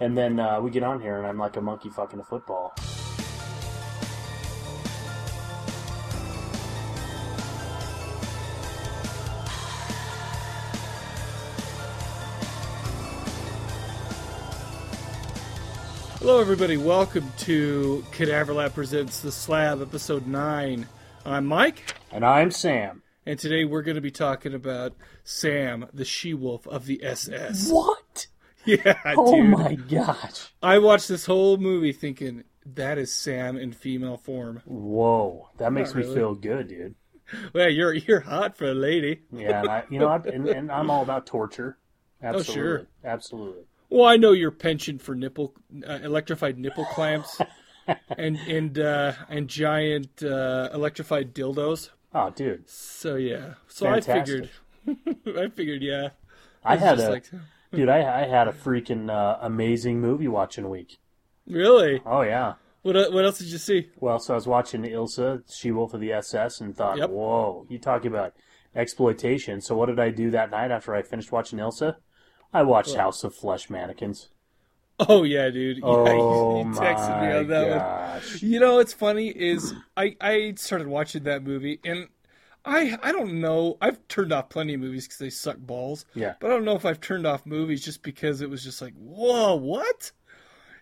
And then uh, we get on here, and I'm like a monkey fucking a football. Hello, everybody. Welcome to Cadaver Lab Presents The Slab, Episode 9. I'm Mike, And I'm Sam. and today we're going to be talking about Sam, the she wolf of the SS. What? Yeah, Oh dude. my gosh. I watched this whole movie thinking, that is Sam in female form. Whoa, that makes me feel good, dude. Well, you're you're hot for a lady. Yeah, and I, you know, I, and, and I'm all about torture. Absolutely, Oh, sure. absolutely. Well, I know your penchant for nipple, uh, electrified nipple clamps, and and uh, and giant uh, electrified dildos. Oh, dude, So yeah, so I figured, I figured, yeah. I had a like- dude. I, I had a freaking uh, amazing movie watching week. really. Oh yeah. What what else did you see? Well, so I was watching Ilsa, She Wolf of the SS, and thought, Yep. whoa, you talking about exploitation. So what did I do that night after I finished watching Ilsa? I watched House of Flesh Mannequins. Oh yeah, dude. Yeah, Oh you, you my texted me on that one. gosh. You know what's funny is I I started watching that movie and I I don't know. I've turned off plenty of movies because they suck balls. Yeah. But I don't know if I've turned off movies just because it was just like, whoa, what?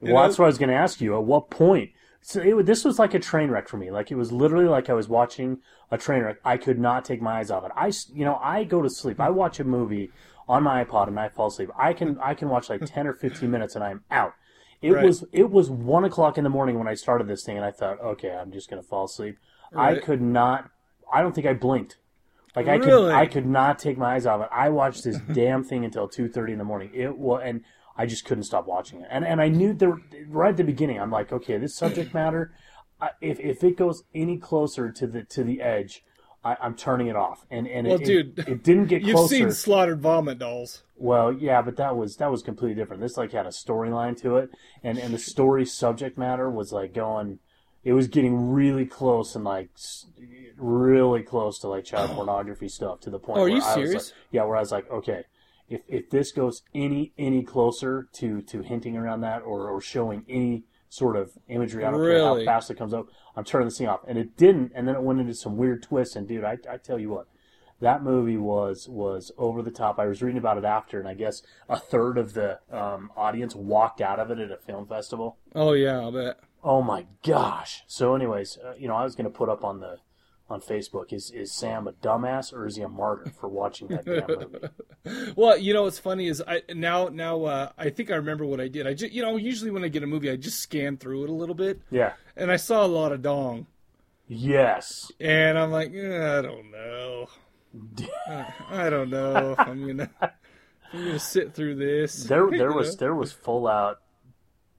You Well, know? that's what I was going to ask you. At what point? So it, this was like a train wreck for me. Like it was literally like I was watching a train wreck. I could not take my eyes off it. I you know, I go to sleep. I watch a movie on my iPod and I fall asleep. I can, I can watch like ten or fifteen minutes and I'm out. It Right. was, it was one o'clock in the morning when I started this thing, and I thought, okay, I'm just going to fall asleep. I could not. I don't think I blinked. Like I could, I could not take my eyes off it. I watched this damn thing until two thirty in the morning. It was, and I just couldn't stop watching it. And and I knew there right at the beginning. I'm like, okay, this subject matter, I, if if it goes any closer to the to the edge, I, I'm turning it off. And and Well, it, dude, it, it didn't get closer. You've seen slaughtered vomit dolls. Well, yeah, but that was that was completely different. This like had a storyline to it, and and the story subject matter was like going. It was getting really close and like really close to like child pornography stuff to the point. Oh, are where you I was serious? like- yeah, where I was like, okay, if if this goes any any closer to to hinting around that or or showing any sort of imagery, I don't care how fast it comes up, I'm turning this thing off. And it didn't, and then it went into some weird twists. And dude, I I tell you what, that movie was was over the top. I was reading about it after, and I guess a third of the um, audience walked out of it at a film festival. Oh yeah, I'll bet. Oh my gosh! So, anyways, uh, you know, I was going to put up on the on Facebook is is Sam a dumbass or is he a martyr for watching that damn movie? Well, you know what's funny is I now now uh, I think I remember what I did. I just you know usually when I get a movie I just scan through it a little bit Yeah. and I saw a lot of dong Yes. and I'm like eh, I don't know. I don't know if I'm gonna I'm gonna sit through this. There there know? was there was full out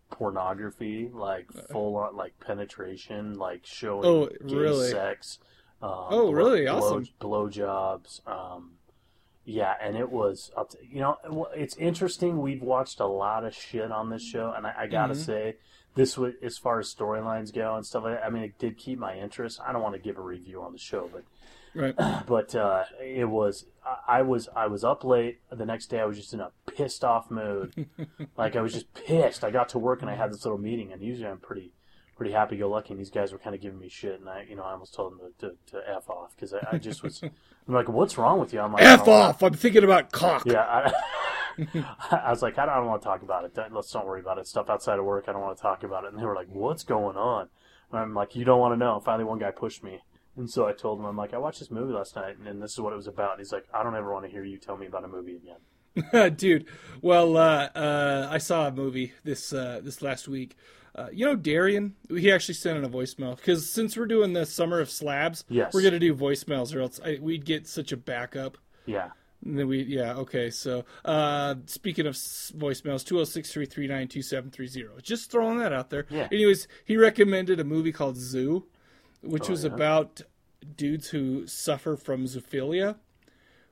pornography, like full on like penetration, like showing Oh, gay really? sex. Um, Oh, really? Awesome. Blow, blowjobs. Um, yeah, and it was. I'll t- You know, it's interesting. We've watched a lot of shit on this show, and I, I gotta Mm-hmm. say, this was as far as storylines go and stuff like that. I mean, it did keep my interest. I don't want to give a review on the show, but right. but uh, it was I, I was I was up late the next day. I was just in a pissed off mood. like I was just pissed. I got to work and I had this little meeting, and usually I'm pretty pretty happy go lucky. And these guys were kind of giving me shit, and I you know I almost told them to, to, to f off because I, I just was. I'm like, what's wrong with you? I'm like, I F don't- off! I'm thinking about cock. Yeah. I, I was like, I don't want to talk about it. Don't- Let's don't worry about it. Stuff outside of work, I don't want to talk about it. And they were like, "What's going on?" And I'm like, "You don't want to know." Finally, one guy pushed me, and so I told him, "I'm like, I watched this movie last night, and, this is what it was about." And he's like, "I don't ever want to hear you tell me about a movie again." Dude, well, uh, uh, I saw a movie this uh, this last week. Uh, you know, Darian, he actually sent in a voicemail because since we're doing the summer of slabs, Yes. we're gonna do voicemails, or else I, we'd get such a backup. Yeah. And then we, yeah, okay. So, uh, speaking of voicemails, 206 339 2730. Just throwing that out there. Yeah. Anyways, he recommended a movie called Zoo, which Oh, was yeah? about dudes who suffer from zoophilia,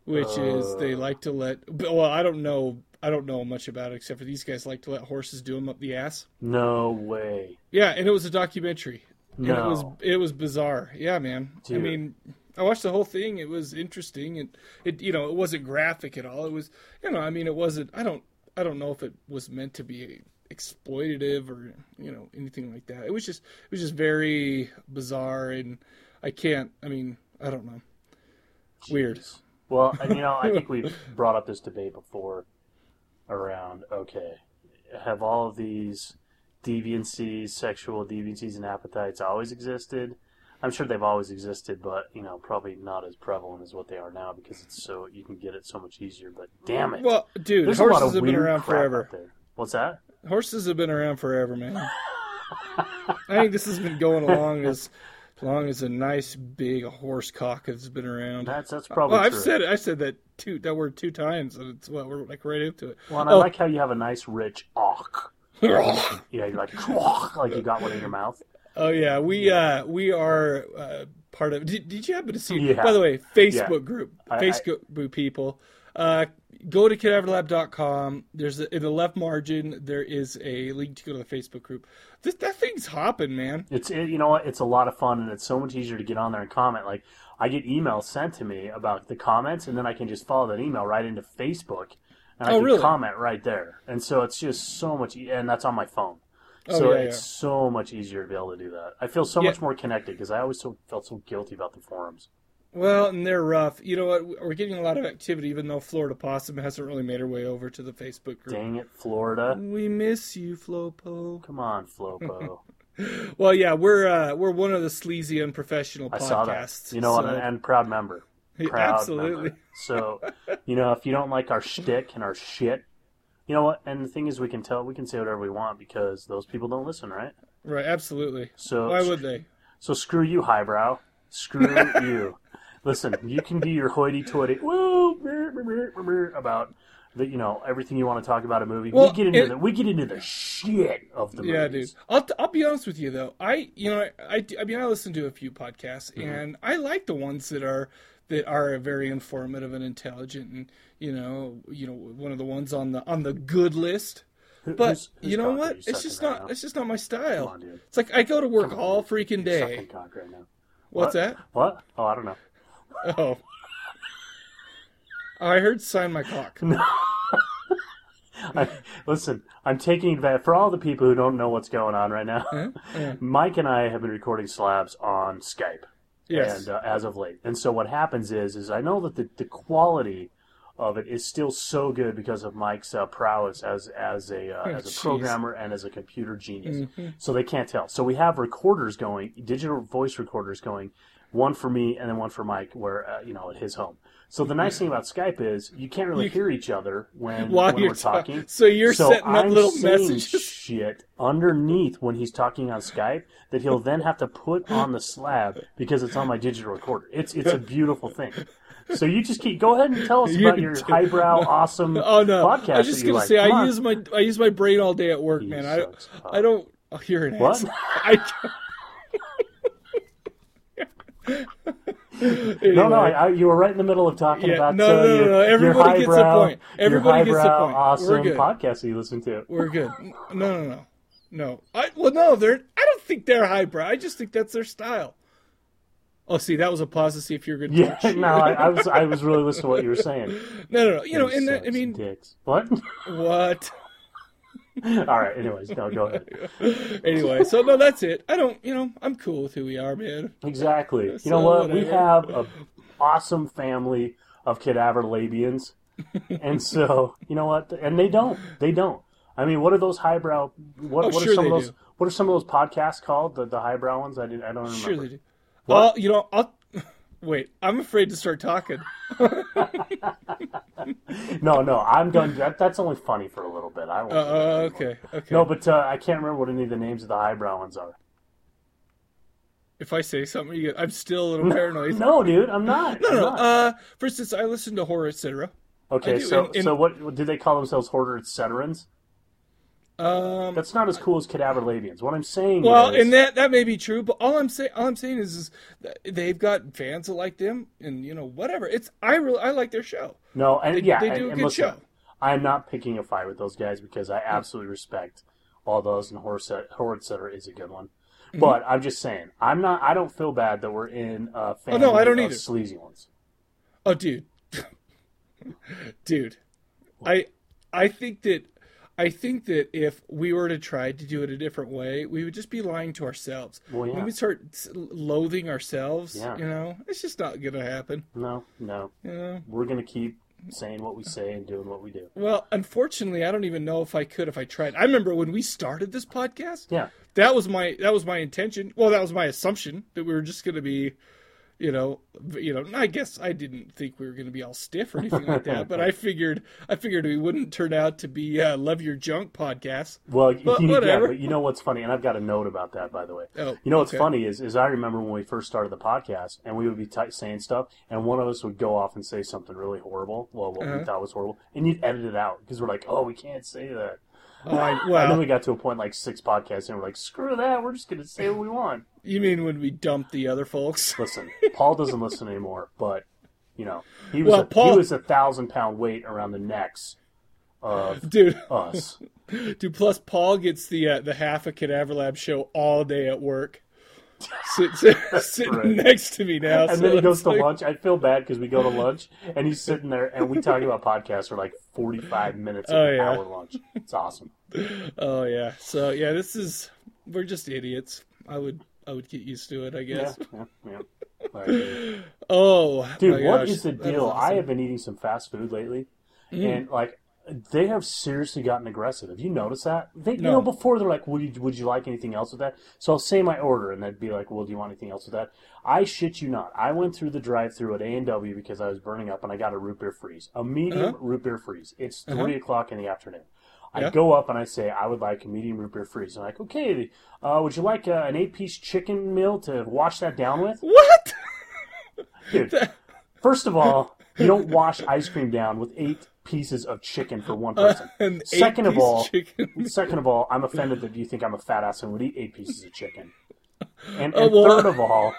which is they Uh. like to let, well, I don't know. I don't know much about it except for these guys like to let horses do them up the ass. No way. Yeah, and it was a documentary. And it was No. it was bizarre. Yeah, man. I mean, I watched the whole thing. It was interesting, and it you know it wasn't graphic at all. It was you know I mean it wasn't. I don't I don't know if it was meant to be exploitative or you know anything like that. It was just it was just very bizarre, and I can't. I mean, I don't know. Weird. Well, and you know, I think we've brought up this debate before around okay, have all of these deviancies, sexual deviancies, and appetites always existed? I'm sure they've always existed, but you know, probably not as prevalent as what they are now because it's so you can get it so much easier. But damn it, Well, dude, there's a lot of have been weird around crap forever. What's that? Horses have been around forever, man. I think this has been going along as long as a nice big horse cock has been around. That's that's probably Well, I've true. said it. I said that two that word two times, and it's well, we're like right into it. well, and I Oh. like how you have a nice rich auk. Yeah, you're like like you got one in your mouth. Oh yeah, we uh we are uh, part of. Did, did you happen to see? Yeah. By the way, Facebook group, I- I- Facebook group people. Uh, go to cadaverlab.com. There's a, in the left margin there is a link to go to the Facebook group. This, that thing's hopping, man. It's it, you know what? It's a lot of fun, and it's so much easier to get on there and comment. Like I get emails sent to me about the comments, and then I can just follow that email right into Facebook, and I Oh, can really? comment right there. And so it's just so much, e- and that's on my phone. Oh, so yeah, it's yeah. so much easier to be able to do that. I feel so Yeah. much more connected because I always so, felt so guilty about the forums. Well, and they're rough. You know what? We're getting a lot of activity, even though Florida Possum hasn't really made her way over to the Facebook group. Dang it, Florida! We miss you, Flopo. Come on, Flopo. Well, yeah, we're uh, we're one of the sleazy, unprofessional I podcasts. saw that. You know what? And proud member. Proud Absolutely. member. So, you know, if you don't like our shtick and our shit, you know what? And the thing is, we can tell, we can say whatever we want because those people don't listen, right? Right, absolutely. So, Why would they? so screw you, highbrow. Screw you. Listen, you can do your hoity-toity woo about the, you know, everything you want to talk about a movie. Well, we get into it- the we get into the shit of the movie. Yeah, dude. I'll I'll be honest with you though. I you know I I, I mean I listen to a few podcasts Mm-hmm. and I like the ones that are that are very informative and intelligent and you know you know one of the ones on the on the good list. But who's- who's you know what? you It's just right not now? it's just not my style. On. It's like I go to work on, all freaking day. right. What's What? that? What? Oh, I don't know. Oh. Oh, I heard sign my cock. I, listen, I'm taking advantage for all the people who don't know what's going on right now. Yeah. Mike and I have been recording slabs on Skype, Yes. and uh, as of late. And so what happens is, is I know that the, the quality of it is still so good because of Mike's uh, prowess as as a uh, Oh, as a programmer and as a computer genius. Mhm. So they can't tell. So we have recorders going, digital voice recorders going, one for me and then one for Mike, where uh, you know at his home. So the nice thing about Skype is you can't really You- hear each other when, when you're we're ta- talking. so you're So setting up I'm little messages. shit underneath when he's talking on Skype that he'll then have to put on the slab because it's on my digital recorder. It's it's a beautiful thing. So you just keep go ahead and tell us about your highbrow awesome Oh no! podcast. I was just gonna like. say I on. use my I use my brain all day at work, He man. I. I don't. Oh, you're an What? ass. No, no, I, I, you were right in the middle of talking Yeah, about no, uh, no, no, your, no, everybody gets a point. Everybody gets a highbrow, point. We're Awesome good. podcast that you listen to. We're good. No, no, no, no. I well, no, they're. I don't think they're highbrow. I just think that's their style. Oh, see, that was a pause to see if you're good. Yeah, no, I, I was I was really listening to what you were saying. No, no, no. You know, and that, I mean, dicks. What? what? All right. Anyways, no, go ahead. anyway, so no, that's it. I don't. You know, I'm cool with who we are, man. Exactly. You know what? We have a awesome family of cadaver labians, and so you know what? And they don't. They don't. I mean, what are those highbrow? What, Oh, what sure are some of those? do. What are some of those podcasts called? The the highbrow ones? I didn't. I don't remember. Sure they do. Well, you know, I'll wait. I'm afraid to start talking. No, no. I'm done. That, that's only funny for a little bit. I won't. Uh, uh, okay, okay. No, but uh, I can't remember what any of the names of the highbrow ones are. if I say something, you get, I'm still a little paranoid. No, dude, I'm not. no, I'm no. not. Uh, for instance, I listen to horror, etc. Okay, do, so and- and- so what do they call themselves? Horror, Ceterans? Um, That's not as cool as cadaver labians. What I'm saying well, is, and that that may be true, but all I'm saying, all I'm saying is, is they've got fans that like them, and you know, whatever. It's I really I like their show. no, and They- yeah, they and, do a good listen, show. I'm not picking a fight with those guys because I absolutely respect all those, and Horror Etc. is a good one. Mm-hmm. But I'm just saying, I'm not. I don't feel bad that we're in a family Oh, no, I don't of either. sleazy ones. Oh, dude, dude, I I think that I think that if we were to try to do it a different way, we would just be lying to ourselves. Well, yeah. When we start loathing ourselves, Yeah. you know, it's just not going to happen. No, no. You know. We're gonna keep saying what we say and doing what we do. Well, unfortunately, I don't even know if I could if I tried. I remember when we started this podcast. Yeah. That was my that was my intention. Well, that was my assumption that we were just going to be, you know, you know. I guess I didn't think we were going to be all stiff or anything like that. but I figured I figured we wouldn't turn out to be uh, love your junk podcast. Well, But yeah, whatever. but you know what's funny, and I've got a note about that, by the way. Oh, You know what's okay. funny is, is I remember when we first started the podcast, and we would be t- saying stuff, and one of us would go off and say something really horrible, well, what Uh-huh. we thought was horrible, and you'd edit it out because we're like, oh, we can't say that. Oh, I, and then we got to a point like six podcasts, and we're like, screw that, we're just going to say what we want. You mean when we dumped the other folks? Listen, Paul doesn't listen anymore, but you know, he was Well, a, Paul- he was a thousand pound weight around the necks of Dude, us. dude. Plus, Paul gets the uh, the half a Cadaver Lab show all day at work. Sit, sit, sitting right. next to me now. And so then he goes it's to like- lunch. I feel bad because we go to lunch and he's sitting there and we talk about podcasts for like 45 minutes of Oh, an yeah. hour lunch. It's awesome. Oh yeah. So yeah, this is we're just idiots. I would I would get used to it, I guess. yeah, yeah. All right. Oh, Dude, what gosh, is the deal? was I. Mm. have been eating some fast food lately and like they have seriously gotten aggressive. Have you noticed that? They, you know, before they're like, "Would you would you like anything else with that?" So I'll say my order, and they'd be like, "Well, do you want anything else with that?" I shit you not. I went through the drive-through at A and W because I was burning up, and I got a root beer freeze, a medium Uh-huh. root beer freeze. It's 3 Uh-huh. o'clock in the afternoon. I Yeah. go up and I say, "I would like a medium root beer freeze." And I'm like, "Okay, uh, would you like uh, an eight-piece chicken meal to wash that down with?" What? Dude, first of all, you don't wash ice cream down with eight pieces of chicken for one person. An Second of all, chicken. second of all, I'm offended that you think I'm a fat ass and would eat eight pieces of chicken. And, Oh, and well- third of all,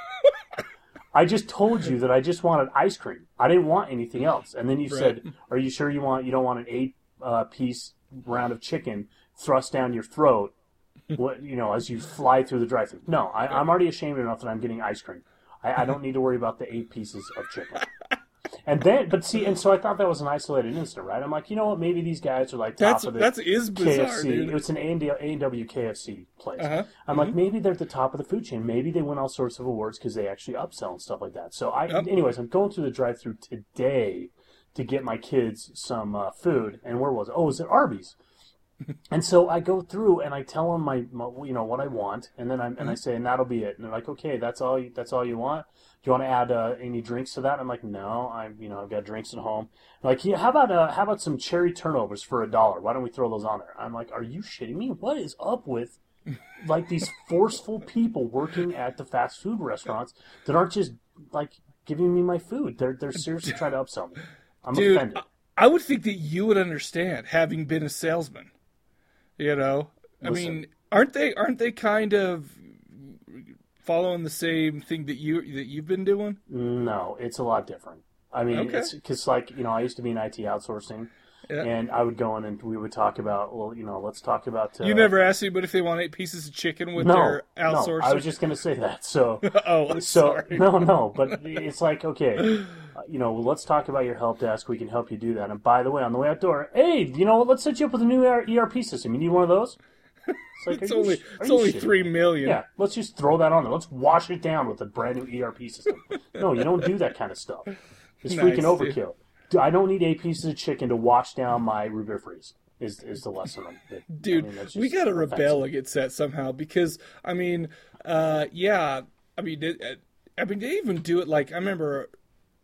I just told you that I just wanted ice cream. I didn't want anything else. And then you Right. said, "Are you sure you want you don't want an eight uh, piece round of chicken thrust down your throat?" What you know, as you fly through the drive-through. No, I, I'm already ashamed enough that I'm getting ice cream. I, I don't need to worry about the eight pieces of chicken. And then, but see, and so I thought that was an isolated incident, right? I'm like, you know what? Maybe these guys are like top That's of the that's is bizarre, KFC. dude. It's an A&W KFC place. Uh-huh. I'm like, maybe they're at the top of the food chain. Maybe they win all sorts of awards because they actually upsell and stuff like that. So I, Yep. anyways, I'm going through the drive-through today to get my kids some uh, food. And where was it? Oh, it was at Arby's. and so I go through and I tell them my, my you know what I want, and then I and I say, and that'll be it. And they're like, okay, that's all. You, that's all you want. Do you want to add uh, any drinks to that? I'm like, no, I'm you know I've got drinks at home. They're like, yeah, how about uh, how about some cherry turnovers for a dollar? Why don't we throw those on there? I'm like, are you shitting me? What is up with like these forceful people working at the fast food restaurants that aren't just like giving me my food? They're they're seriously trying to upsell me. I'm Dude, offended. I would think that you would understand having been a salesman. You know, I mean, aren't they aren't they kind of following the same thing that you that you've been doing? No, it's a lot different. I mean, Okay. it's because like you know, I used to be in IT outsourcing, Yeah. and I would go in and we would talk about well, you know, let's talk about. Uh, You never asked anybody if they want eight pieces of chicken with no, their no. outsourcing. I was just going to say that. So, oh, so sorry. no, no, but it's like okay, you know, let's talk about your help desk. We can help you do that. And by the way, on the way out door, hey, you know what? Let's set you up with a new ERP system. You need one of those? It's like, It's only sh- it's only shitting three. Yeah, let's just throw that on there. Let's wash it down with a brand new ERP system. No, you don't do that kind of stuff. It's Nice, freaking overkill. Dude, I don't need eight pieces of chicken to wash down my freeze. Is is the lesson? It. I Dude, mean, we gotta offensive. rebel against that somehow because I mean, uh, yeah, I mean, it, I mean, they even do it like I remember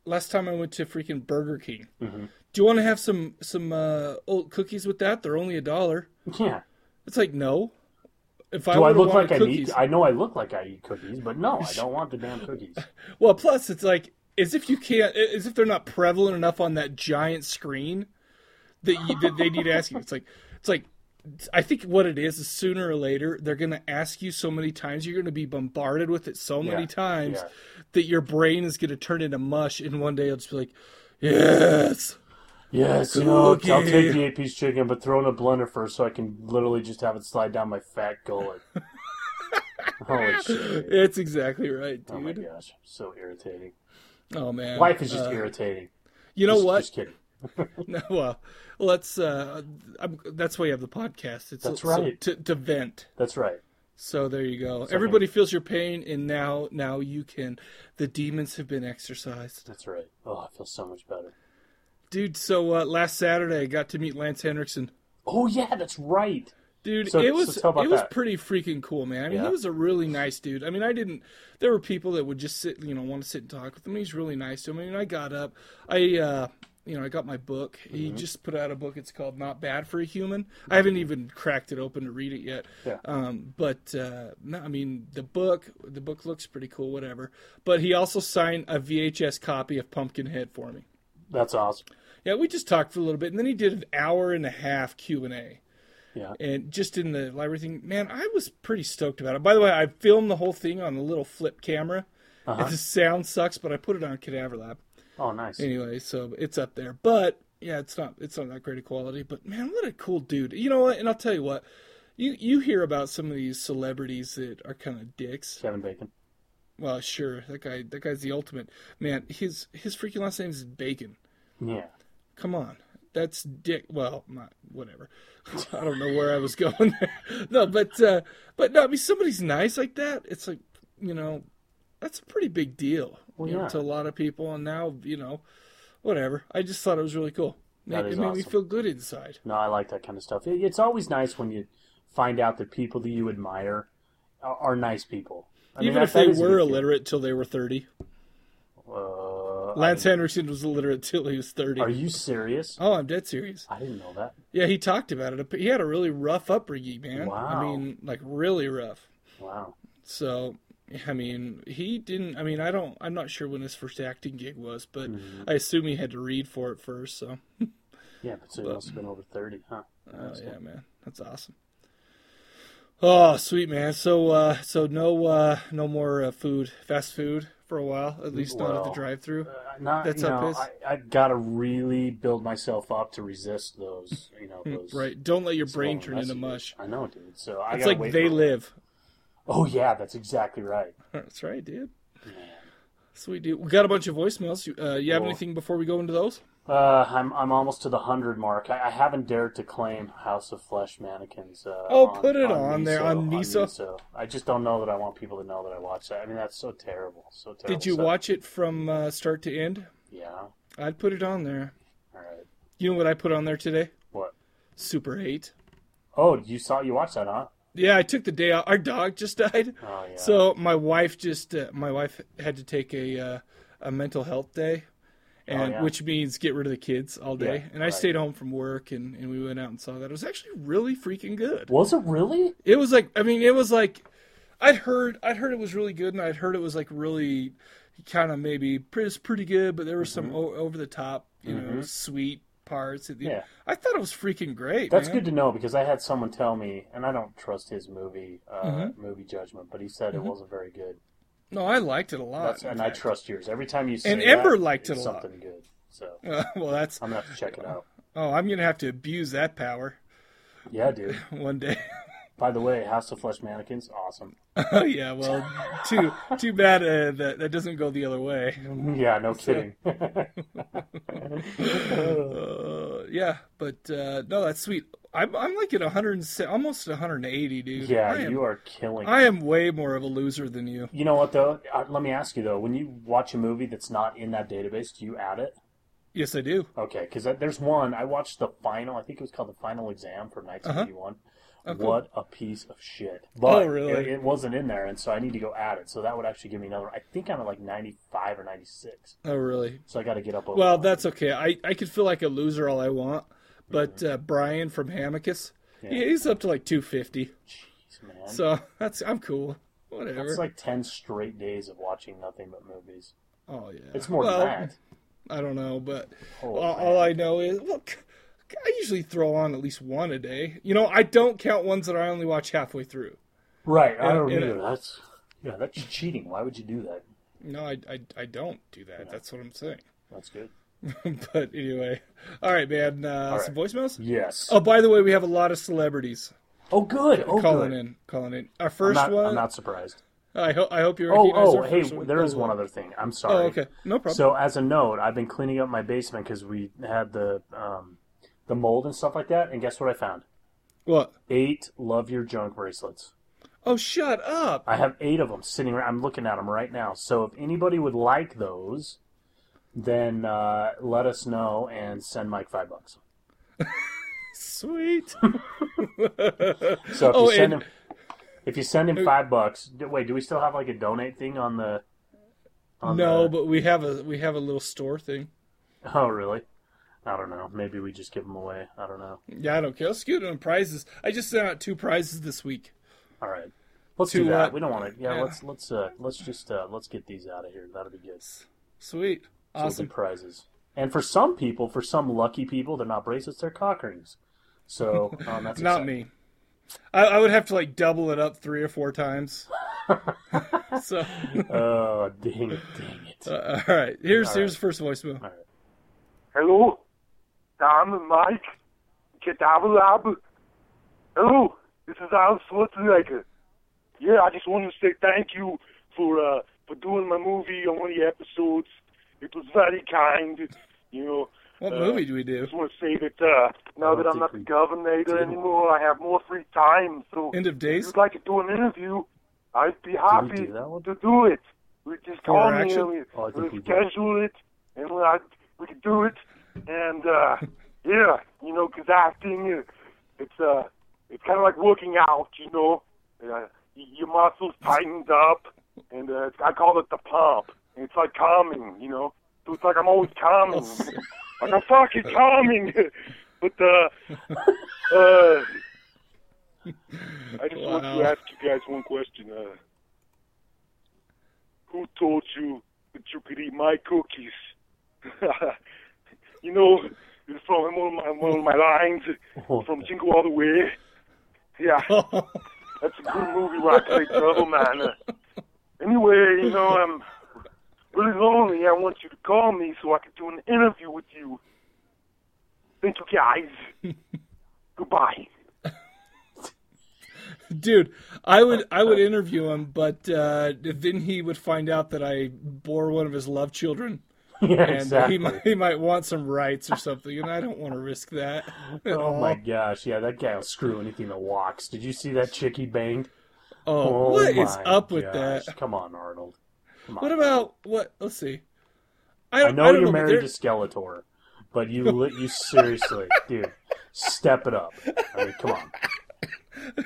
last time I went to freaking Burger King. Mm-hmm. Do you want to have some some uh, old cookies with that? They're only a dollar. Yeah. It's like no. If Do I look like I cookies, need? I know I look like I eat cookies, but no, I don't want the damn cookies. well, plus it's like as if you can't, as if they're not prevalent enough on that giant screen that you, that they need to ask you. It's like it's like I think what it is is sooner or later they're going to ask you so many times. You're going to be bombarded with it so many Yeah, times yeah. That your brain is going to turn into mush, and one day it'll just be like, yes. Yes, you know, I'll Cookie. take the eight piece chicken, but throw in a blender first, so I can literally just have it slide down my fat gullet. Holy shit! It's exactly right, dude. Oh my gosh, so irritating. Oh, man, Life is just Uh, irritating. You know Just- what? Just kidding. no, well, let's. Uh, I'm, that's why you have the podcast. It's That's so- right. to, to vent. That's right. So there you go. Everybody feels your pain, and now now you can. The demons have been exorcised, That's right. Oh, I feel so much better. dude. So uh, last Saturday, I got to meet Lance Henriksen. Oh yeah, that's right. Dude, So- it was about it was that. pretty freaking cool, man. I mean, Yeah? he was a really nice dude. I mean, I didn't. There were people that would just sit, you know, want to sit and talk with him. He's really nice to him. I mean, I got up, I, uh, you know, I got my book. He Mm-hmm. just put out a book. It's called "Not Bad for a Human." I haven't even cracked it open to read it yet. Yeah. Um, but uh, no, I mean, the book, the book looks pretty cool. Whatever. But he also signed a VHS copy of Pumpkinhead for me. That's awesome. Yeah, we just talked for a little bit, and then he did an hour and a half Q and A Yeah. and just in the library thing, man, I was pretty stoked about it. By the way, I filmed the whole thing on the little flip camera. Uh-huh. The sound sucks, but I put it on Cadaver Lab Oh, nice. anyway, so it's up there. But yeah, it's not it's not that great a quality. But man, what a cool dude! You know what? And I'll tell you what, you you hear about some of these celebrities that are kind of dicks. Kevin Bacon. Well, sure, that guy that guy's the ultimate man. His his freaking last name is Bacon. Yeah. Come on. That's dick. Well, not whatever. I don't know where I was going. there. no, but uh, but no. I mean, somebody's nice like that. It's like you know, that's a pretty big deal Well, you know, to a lot of people. And now you know, whatever. I just thought it was really cool. That It, is it made me feel good inside. No, I like that kind of stuff. It- It's always nice when you find out that people that you admire are, are nice people. I Even that- if they that is a were good feeling. illiterate till they were thirty. Uh, Lance I- Henriksen was illiterate till he was thirty. Are you serious? Oh, I'm dead serious. I didn't know that. Yeah, he talked about it. He had a really rough upbringing, man. Wow. I mean, like really rough. Wow. So, I mean, he didn't. I mean, I don't. I'm not sure when his first acting gig was, but Mm-hmm. I assume he had to read for it first. So, Yeah, but so you must have been over 30, huh? oh yeah, man, that's awesome. Oh, sweet man. So, uh, so no, uh, no more uh, food, fast food for a while. At least not at the drive-through. Uh, not, That's you up know, his- I, I gotta really build myself up to resist those, you know, those. Hmm, Right. Don't let your brain turn into mush. I know, dude. So I It's like they live. Oh yeah, that's exactly right. That's right, dude. Man. Sweet dude. We got a bunch of voicemails. You, uh, you have Cool. anything before we go into those? Uh, I'm I'm almost to the hundred mark. I, I haven't dared to claim House of Flesh mannequins. Uh, Oh, put it on there, on Miso. Miso. I just don't know that I want people to know that I watched that. I mean, that's so terrible. So terrible. Did you So- watch it from uh, start to end? Yeah. I'd put it on there. All right. You know what I put on there today? What? Super 8. Oh, you saw you watched that, huh? Yeah, I took the day out. Our dog just died. Oh yeah. So my wife just uh, my wife had to take a uh, a mental health day, and Oh, yeah. which means get rid of the kids all day. Yeah, and I right. stayed home from work, and, and we went out and saw that. It was actually really freaking good. was it really? It was like I mean, it was like I'd heard I'd heard it was really good, and I'd heard it was like really kind of maybe pretty, it's pretty good, but there were some o- over the top, you know, sweet parts. Mm-hmm. Yeah. I thought it was freaking great. That's man. good to know because I had someone tell me, and I don't trust his movie uh, Mm-hmm. movie judgment, but he said it wasn't very good. No, I liked it a lot. That's, and I trust yours. Every time you say And that, Ember liked it's it a lot. something good. So Uh, well, that's I'm gonna have to check it out. oh, I'm gonna have to abuse that power Yeah, dude. one day. By the way, House of Flesh mannequins, awesome. oh yeah, well, too too bad uh, that that doesn't go the other way. Yeah, no kidding. Uh, yeah, but uh, no, that's sweet. I'm I'm like at 100, almost 180, dude. yeah, am, you are killing. I am way more of a loser than you. You know what though? Uh, let me ask you though. When you watch a movie that's not in that database, do you add it? Yes, I do. Okay, because there's one. I watched the final. I think it was called the final exam for 1981. Oh, cool. What a piece of shit! But Oh, really? it, it wasn't in there, and so I need to go add it. So that would actually give me another. I think I'm at like 95 or 96. Oh, really? So I got to get up over. Well, 100. that's okay. I, I could feel like a loser all I want, but uh, Brian from Hamicus, Yeah. he's up to like 250. Jeez, man. So that's I'm cool. Whatever. that's like 10 straight days of watching nothing but movies. oh yeah. It's more well, than that. I don't know, but all, all I know is look. I usually throw on at least one a day. You know, I don't count ones that I only watch halfway through. Right, I don't and- either. That's yeah, that's cheating. Why would you do that? No, I, I, I don't do that. That's what I'm saying. That's good. but anyway, all right, man. Uh, All Some right. voicemails. Yes. Oh, by the way, we have a lot of celebrities Oh, good. Oh, calling good. in. Calling in. Our I'm first not, one. I'm not surprised. I hope I hope you're. Oh, oh, hey, one. there Oh, one other thing. I'm sorry. Oh, okay, no problem. So as a note, I've been cleaning up my basement because we had the um, the mold and stuff like that. And guess what I found? what? Eight love your junk bracelets. Oh, shut up! I have eight of them sitting. around. I'm looking at them right now. So if anybody would like those, then uh, let us know and send Mike five bucks. Sweet. So if Oh, you send and- him, if you send him five bucks, wait, do we still have like a donate thing on the? On no, the- but we have a we have a little store thing. oh really? I don't know. Maybe we just give them away. I don't know. Yeah, I don't care. Let's get on prizes. I just sent out two prizes this week. All right, let's To, do that. uh, we don't want to. Yeah, yeah. let's let's uh, let's just uh, let's get these out of here. That'll be good. Sweet. So Awesome. good prizes. And for some people, for some lucky people, they're not bracelets; they're cock rings. So um, that's Not me. I, I would have to like double it up three or four times. so, Oh dang it! Dang it! uh, all right. Here's All here's right. the first voicemail. All right. Hallo? Dame Mike? Cadaverlab? Hello, this is Al Schwarzenegger. Yeah, I just wanted to say thank you for uh for doing my movie on one of the episodes. It was very kind. You know, What Uh, movie do we do? I just want to say that uh, now I that I'm not the governor anymore, I have more free time. So End of if Days. you'd like to do an interview, I'd be happy do that one? to do it. We just For call me and we, Oh, we we schedule it, and we, I, we can do it. And uh, yeah, you know, 'cause acting, it's uh, it's kind of like working out. You know, uh, your muscles tightened up, and uh, I call it the pump. And it's like calming. You know, so it's like I'm always calming. like I'm fucking calming. but uh, uh, I just want to ask you guys one question. Uh, who told you that you could eat my cookies? you know, it's from one of my, one of my lines from Jingle All the Way. Yeah, that's a good movie where I play Turbo Man. Uh, anyway, you know, I'm really lonely. I want you to call me so I can do an interview with you. Thank you, guys. Goodbye. Dude, I would I would interview him, but uh, then he would find out that I bore one of his love children, yeah, and exactly. he might he might want some rights or something, and I don't want to risk that. at Oh all. my gosh, yeah, that guy will screw anything that walks. Did you see that chick he banged? Oh, oh what is up with gosh. that? Come on, Arnold. Come on. What about what? Let's see. I, I know I don't you're but married to Skeletor, but you you seriously, dude, step it up. I mean, come on.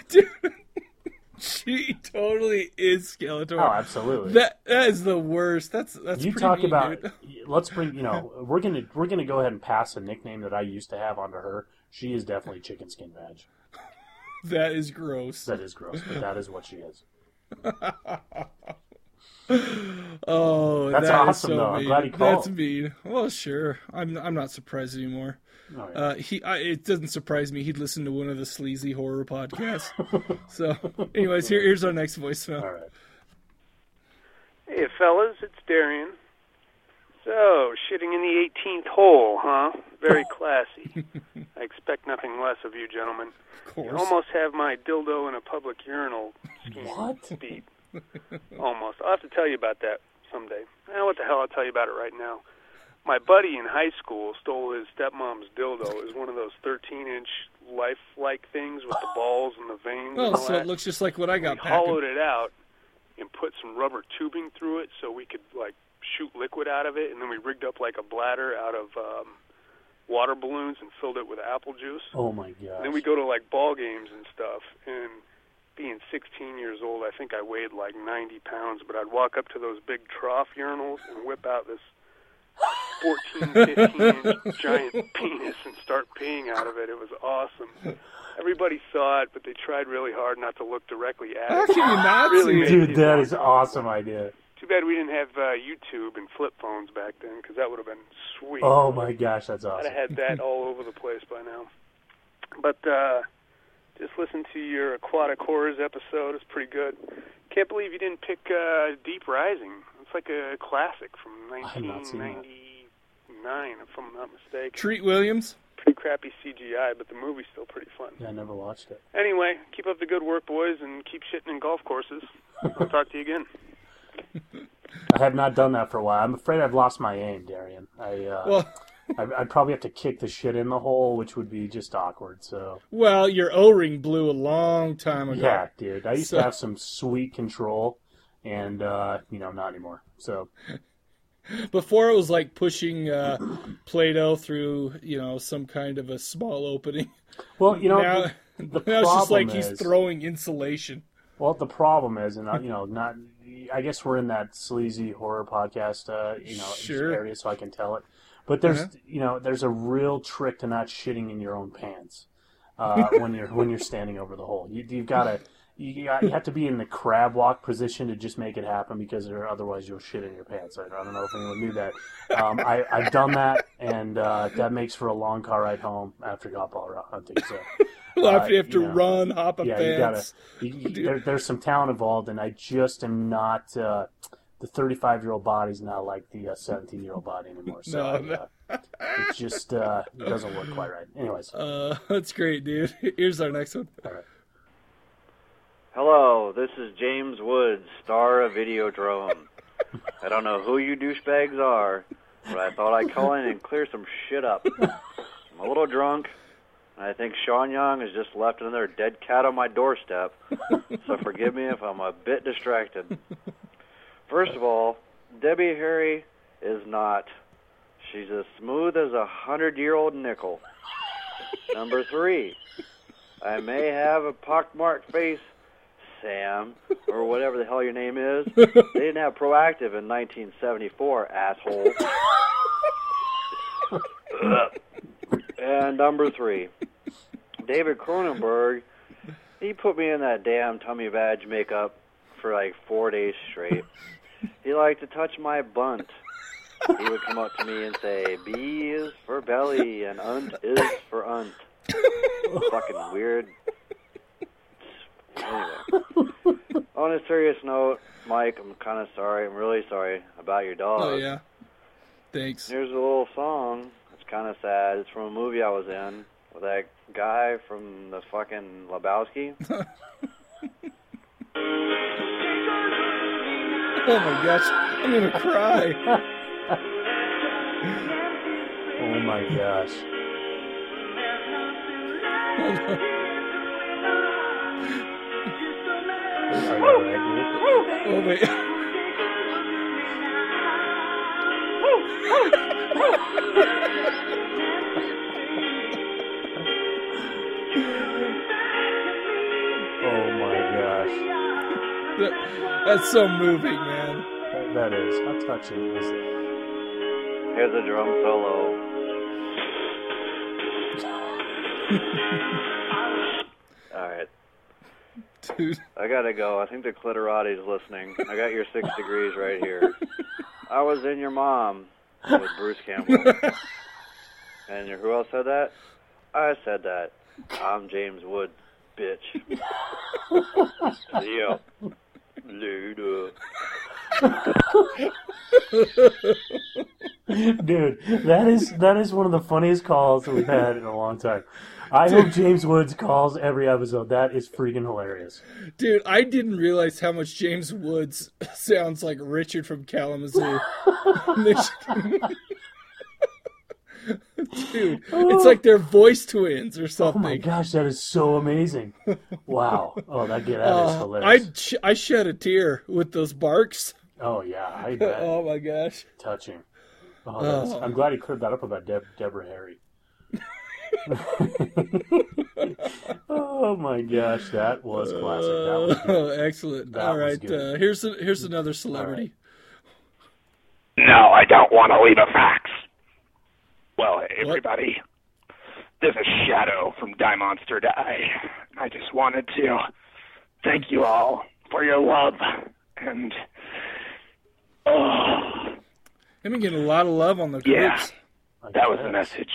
Dude, she totally is Skeletor. Oh, absolutely. That that is the worst. That's that's you pretty talk mean, about. dude. Let's bring. You know, we're gonna we're gonna go ahead and pass a nickname that I used to have onto her. She is definitely chicken skin veg. That is gross. That is gross, but that is what she is. Oh, That's that awesome, so though. I'm glad he called. That's mean. Well, sure. I'm I'm not surprised anymore. Oh, yeah. Uh, he, I, it doesn't surprise me. He'd listen to one of the sleazy horror podcasts. so, anyways, here, here's our next voicemail. All right. Hey, fellas, it's Darian. So, shitting in the 18th hole, huh? Very classy. I expect nothing less of you, gentlemen. Of You almost have my dildo in a public urinal scheme What? beat. Almost. I'll have to tell you about that someday. Eh, what the hell? I'll tell you about it right now. My buddy in high school stole his stepmom's dildo. It was one of those 13-inch life-like things with the balls and the veins Well, and so that it looks just like what I got packing. hollowed it out and put some rubber tubing through it so we could like shoot liquid out of it and then we rigged up like a bladder out of um water balloons and filled it with apple juice Oh my gosh. and then we go to like ball games and stuff and being 16 years old i think i weighed like 90 pounds but i'd walk up to those big trough urinals and whip out this 14 15 inch giant penis and start peeing out of it it was awesome everybody saw it but they tried really hard not to look directly at How it can you not Really see? Dude, that is uncomfortable. awesome idea. Too bad we didn't have uh, YouTube and flip phones back then, because that would have been sweet. Oh my gosh, that's awesome! I'd have had that all over the place by now. But uh, just listen to your aquatic horrors episode; it's pretty good. Can't believe you didn't pick uh, Deep Rising. It's like a classic from have not seen that. 1999, if I'm not mistaken. Treat Williams. Pretty crappy CGI, but the movie's still pretty fun. Yeah, I never watched it. Anyway, keep up the good work, boys, and keep shitting in golf courses. I'll talk to you again. I have not done that for a while. I'm afraid I've lost my aim, Darian. I uh, Well, I, I'd probably have to kick the shit in the hole, which would be just awkward. So well, your O-ring blew a long time ago. yeah, dude, I used So- to have some sweet control, and uh, you know, not anymore. So Before it was like pushing uh, Play-Doh through, you know, some kind of a small opening. well, you know, now, the, the now it's just like problem he's throwing insulation. Well, the problem is, and uh, you know, not. I guess we're in that sleazy horror podcast, uh, you know, Sure. area, so I can tell it. But there's, Uh-huh. you know, there's a real trick to not shitting in your own pants uh, when you're when you're standing over the hole. You, you've got to. You, got, you have to be in the crab walk position to just make it happen because or otherwise you'll shit in your pants. I, I don't know if anyone knew that. Um, I, I've done that, and uh, that makes for a long car ride home after golf ball hunting. So Well, Uh, after you have to you know, run, hop a yeah, you gotta. fence. You, you- there, there's some talent involved, and I just am not. Uh, the 35 year old body's not like the 17 year old body anymore. So No, I, uh, it just uh, it doesn't work quite right. Anyways, Uh, that's great, dude. Here's our next one. all right. Hello, this is James Woods, star of Videodrome. I don't know who you douchebags are, but I thought I'd call in and clear some shit up. I'm a little drunk, and I think Sean Young has just left another dead cat on my doorstep, so forgive me if I'm a bit distracted. First of all, Debbie Harry is not. She's as smooth as a hundred-year-old nickel. Number three, I may have a pockmarked face, Sam, or whatever the hell your name is. They didn't have Proactive in 1974, asshole. and number three, David Cronenberg, he put me in that damn tummy badge makeup for like four days straight. He liked to touch my bunt. He would come up to me and say, B is for belly and unt is for unt. Fucking weird. Anyway. On a serious note, Mike, I'm kind of sorry. I'm really sorry about your dog. Oh yeah. Thanks. Here's a little song. It's kind of sad. It's from a movie I was in with that guy from the fucking Lebowski. Oh my gosh, I'm gonna cry. Oh my gosh. Are you all right, Oh wait. dude? Oh my gosh. That- that's so moving, man. That, that is. How touching is that? Here's a drum solo. Dude. I gotta go. I think the clitorati's listening. I got your six degrees right here. I was in your mom with Bruce Campbell. And who else said that? I said that. I'm James Wood, bitch. See ya. Later. Dude, that is that is one of the funniest calls that we've had in a long time. I hope James Woods calls every episode. That is freaking hilarious. Dude, I didn't realize how much James Woods sounds like Richard from Kalamazoo, Michigan. Dude, it's like they're voice twins or Oh something. my gosh, that is so amazing! Wow. Oh, that that is Uh, hilarious. I sh- I shed a tear with those barks. Oh yeah, I bet. Oh my gosh. Touching. Oh, Oh. I'm glad he cleared that up about Deb, Deborah Harry. oh my gosh, that was classic. That was good. Oh, excellent. That All was right, good. uh, here's a, here's another celebrity. No, I don't want to leave a fax. Well, hey, everybody. This is Shadow from Die Monster Die. I just wanted to thank you all for your love and oh, I've been getting a lot of love on the groups. Yeah. That was the message.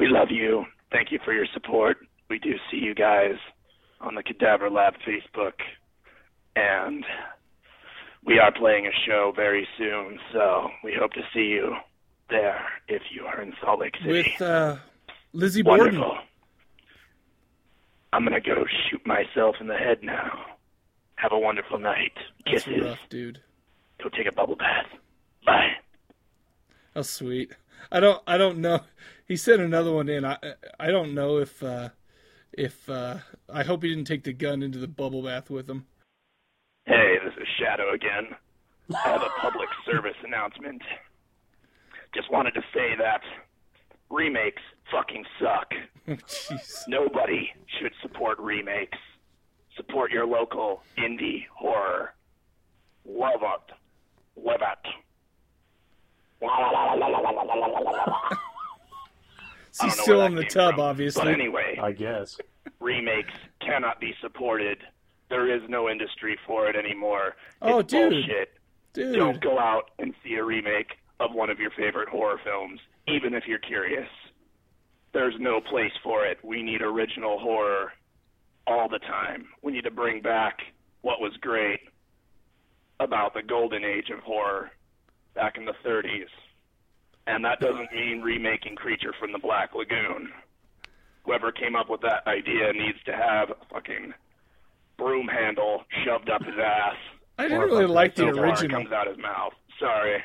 We love you. Thank you for your support. We do see you guys on the Cadaver Lab Facebook, and we are playing a show very soon. So we hope to see you there if you are in Salt Lake City. With uh, Lizzie Borden. Wonderful. I'm gonna go shoot myself in the head now. Have a wonderful night. That's Kisses. rough, dude. Go take a bubble bath. Bye. How sweet. I don't. I don't know. He sent another one in. I. I don't know if. uh If. uh I hope he didn't take the gun into the bubble bath with him. Hey, this is Shadow again. I have a public service announcement. Just wanted to say that remakes fucking suck. Oh, Jeez. Nobody should support remakes. Support your local indie horror. Love it. Live it. I He's still in the tub, from. obviously. But anyway, I guess. remakes cannot be supported. There is no industry for it anymore. Oh, it's dude. bullshit. Dude. Don't go out and see a remake of one of your favorite horror films, even if you're curious. There's no place for it. We need original horror all the time. We need to bring back what was great about the golden age of horror back in the 30s. And that doesn't mean remaking Creature from the Black Lagoon. Whoever came up with that idea needs to have a fucking broom handle shoved up his ass I didn't really like the so far it original. comes out his mouth. Sorry.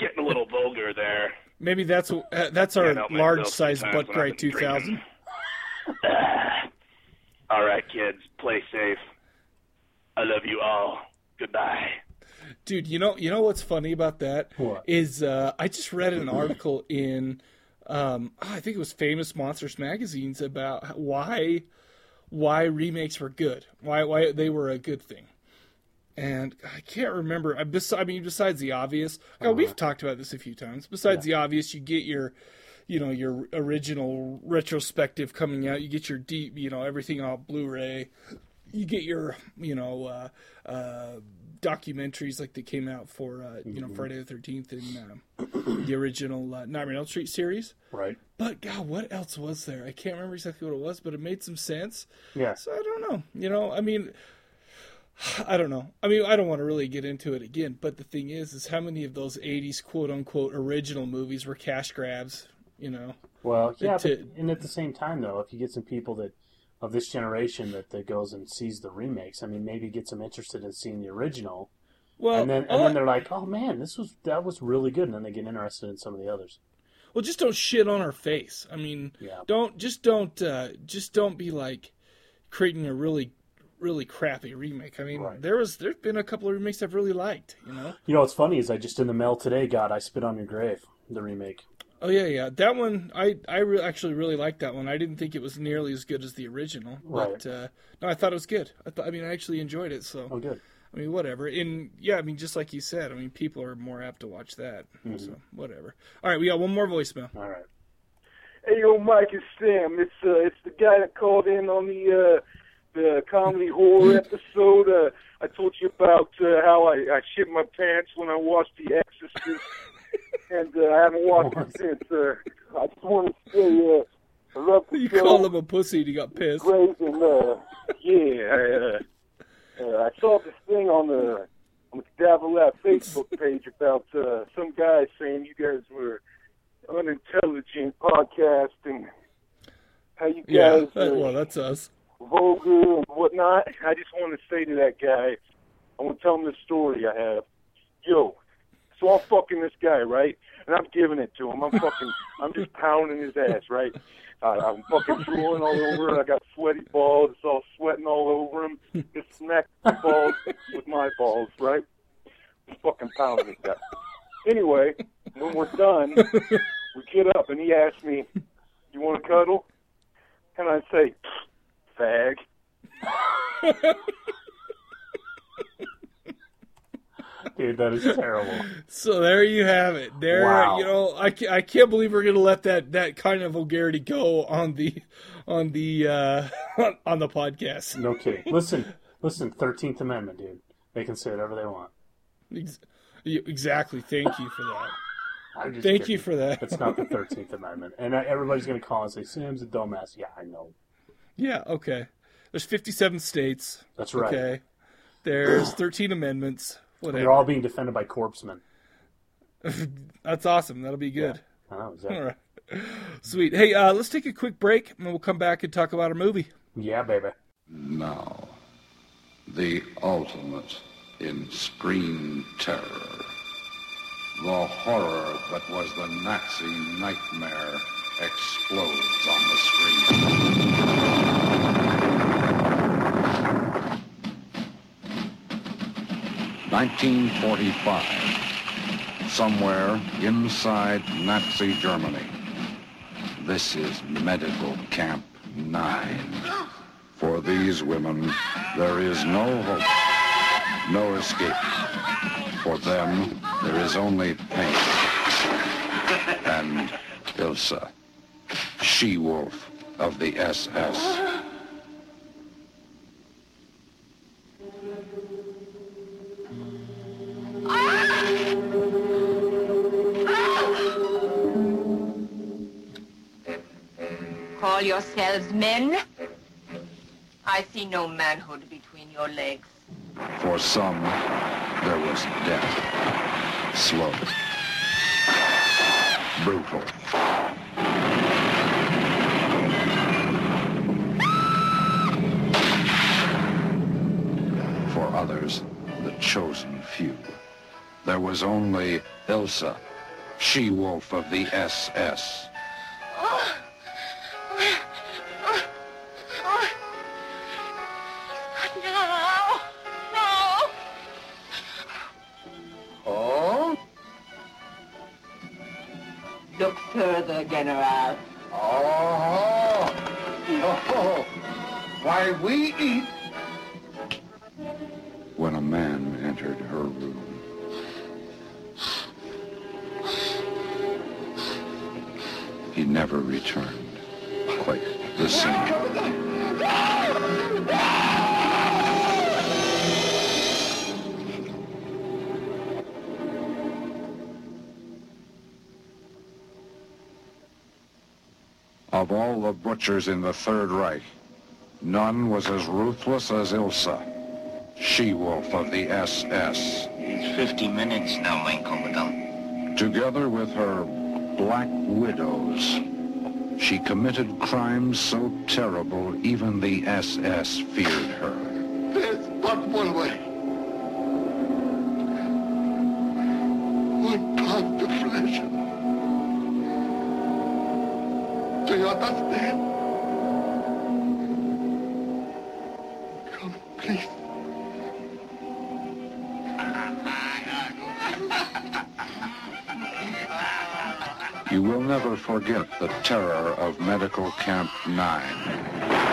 Getting a little vulgar there. Maybe that's uh, that's our Can't help myself large size butt when cry 2000. all right, kids. Play safe. I love you all. Goodbye. Dude, you know you know what's funny about that What? is uh, I just read an article in um, I think it was Famous Monsters magazines about why why remakes were good, why why they were a good thing. And I can't remember. I, bes- I mean, besides the obvious, oh, we've talked about this a few times. Besides the obvious, you get your, you know, your original retrospective coming out. You get your deep, you know, everything on Blu-ray. You get your, you know, uh, uh, documentaries like that came out for, uh, you know, Friday the Thirteenth and um, the original uh, Nightmare on Elm Street series. Right. But God, what else was there? I can't remember exactly what it was, but it made some sense. Yeah. So I don't know. You know, I mean, I don't know. I mean, I don't want to really get into it again, but the thing is, is how many of those '80s quote unquote original movies were cash grabs? You know, Well, yeah, to- but, and at the same time, though, if you get some people that of this generation that, that goes and sees the remakes, I mean, maybe gets them interested in seeing the original, well, and then and all- then they're like, oh man, this was that was really good, and then they get interested in some of the others. well, just don't shit on our face. I mean, Yeah. don't just don't uh, just don't be like creating a really really crappy remake. I mean, Right. there was there's been a couple of remakes I've really liked. You know. You know what's funny is I just in the mail today got "I Spit on Your Grave," the remake. Oh yeah, yeah. That one, I I re- actually really liked that one. I didn't think it was nearly as good as the original, but uh, no, I thought it was good. I thought, I mean, I actually enjoyed it. So Oh, good. I mean, whatever. And yeah, I mean, just like you said, I mean, people are more apt to watch that. Mm-hmm. So whatever. All right, we got one more voicemail. All right. Hey, yo, Mike, it's Sam. It's uh, it's the guy that called in on the uh, the comedy horror episode. Uh, I told you about uh, how I, I shit my pants when I watched The Exorcist, and uh, I haven't watched it since. Uh, I just want to say uh, I love the You show. called him a pussy and he got pissed. great, and uh, yeah, I, uh, uh, I saw this thing on the on the Cadaver Lab Facebook page about uh, some guy saying you guys were unintelligent podcasting. How you Yeah, guys that- well, that's us. vulgar and whatnot. I just want to say to that guy, I want to tell him the story I have. Yo, so I'm fucking this guy, right? And I'm giving it to him. I'm fucking, I'm just pounding his ass, right? Uh, I'm fucking drooling all over it. I got sweaty balls. It's all sweating all over him. Just smack the balls with my balls, right? I'm fucking pounding this guy. Anyway, when we're done, we get up and he asks me, "You want to cuddle?" And I say, "Fag." Dude, that is terrible. So there you have it. There, Wow. you know, I, I can't believe we're gonna let that that kind of vulgarity go on the on the uh, on the podcast. No kidding. Listen, listen. Thirteenth Amendment, dude. They can say whatever they want. Ex- Exactly. Thank you for that. Thank kidding. you for that. It's not the Thirteenth Amendment, and uh, everybody's gonna call and say Sam's a dumbass. Yeah, I know. Yeah. Okay. There's 57 states. That's right. Okay. There's 13 amendments. They're all being defended by corpsemen. That's awesome. That'll be good. I know exactly. All right. Sweet. Hey, uh, let's take a quick break, and we'll come back and talk about a movie. Yeah, baby. Now, the ultimate in screen terror. The horror that was the Nazi nightmare explodes on the screen. Nineteen forty-five. Somewhere inside Nazi Germany. This is Medical Camp 9. For these women, there is no hope, no escape. For them, there is only pain. And Ilsa, she-wolf of the SS. Call yourselves men? I see no manhood between your legs. For some, there was death. Slow. Brutal. For others, the chosen few. There was only Ilsa, she-wolf of the SS. No! No! Oh? Look further, General. Oh, oh, why we eat. Never returned quite the same. Of all the butchers in the Third Reich, none was as ruthless as Ilsa, she-wolf of the SS. It's 50 minutes now, mein Commandant. Together with her Black Widows, she committed crimes so terrible even the SS feared her. There's but one way. Terror of Medical Camp 9.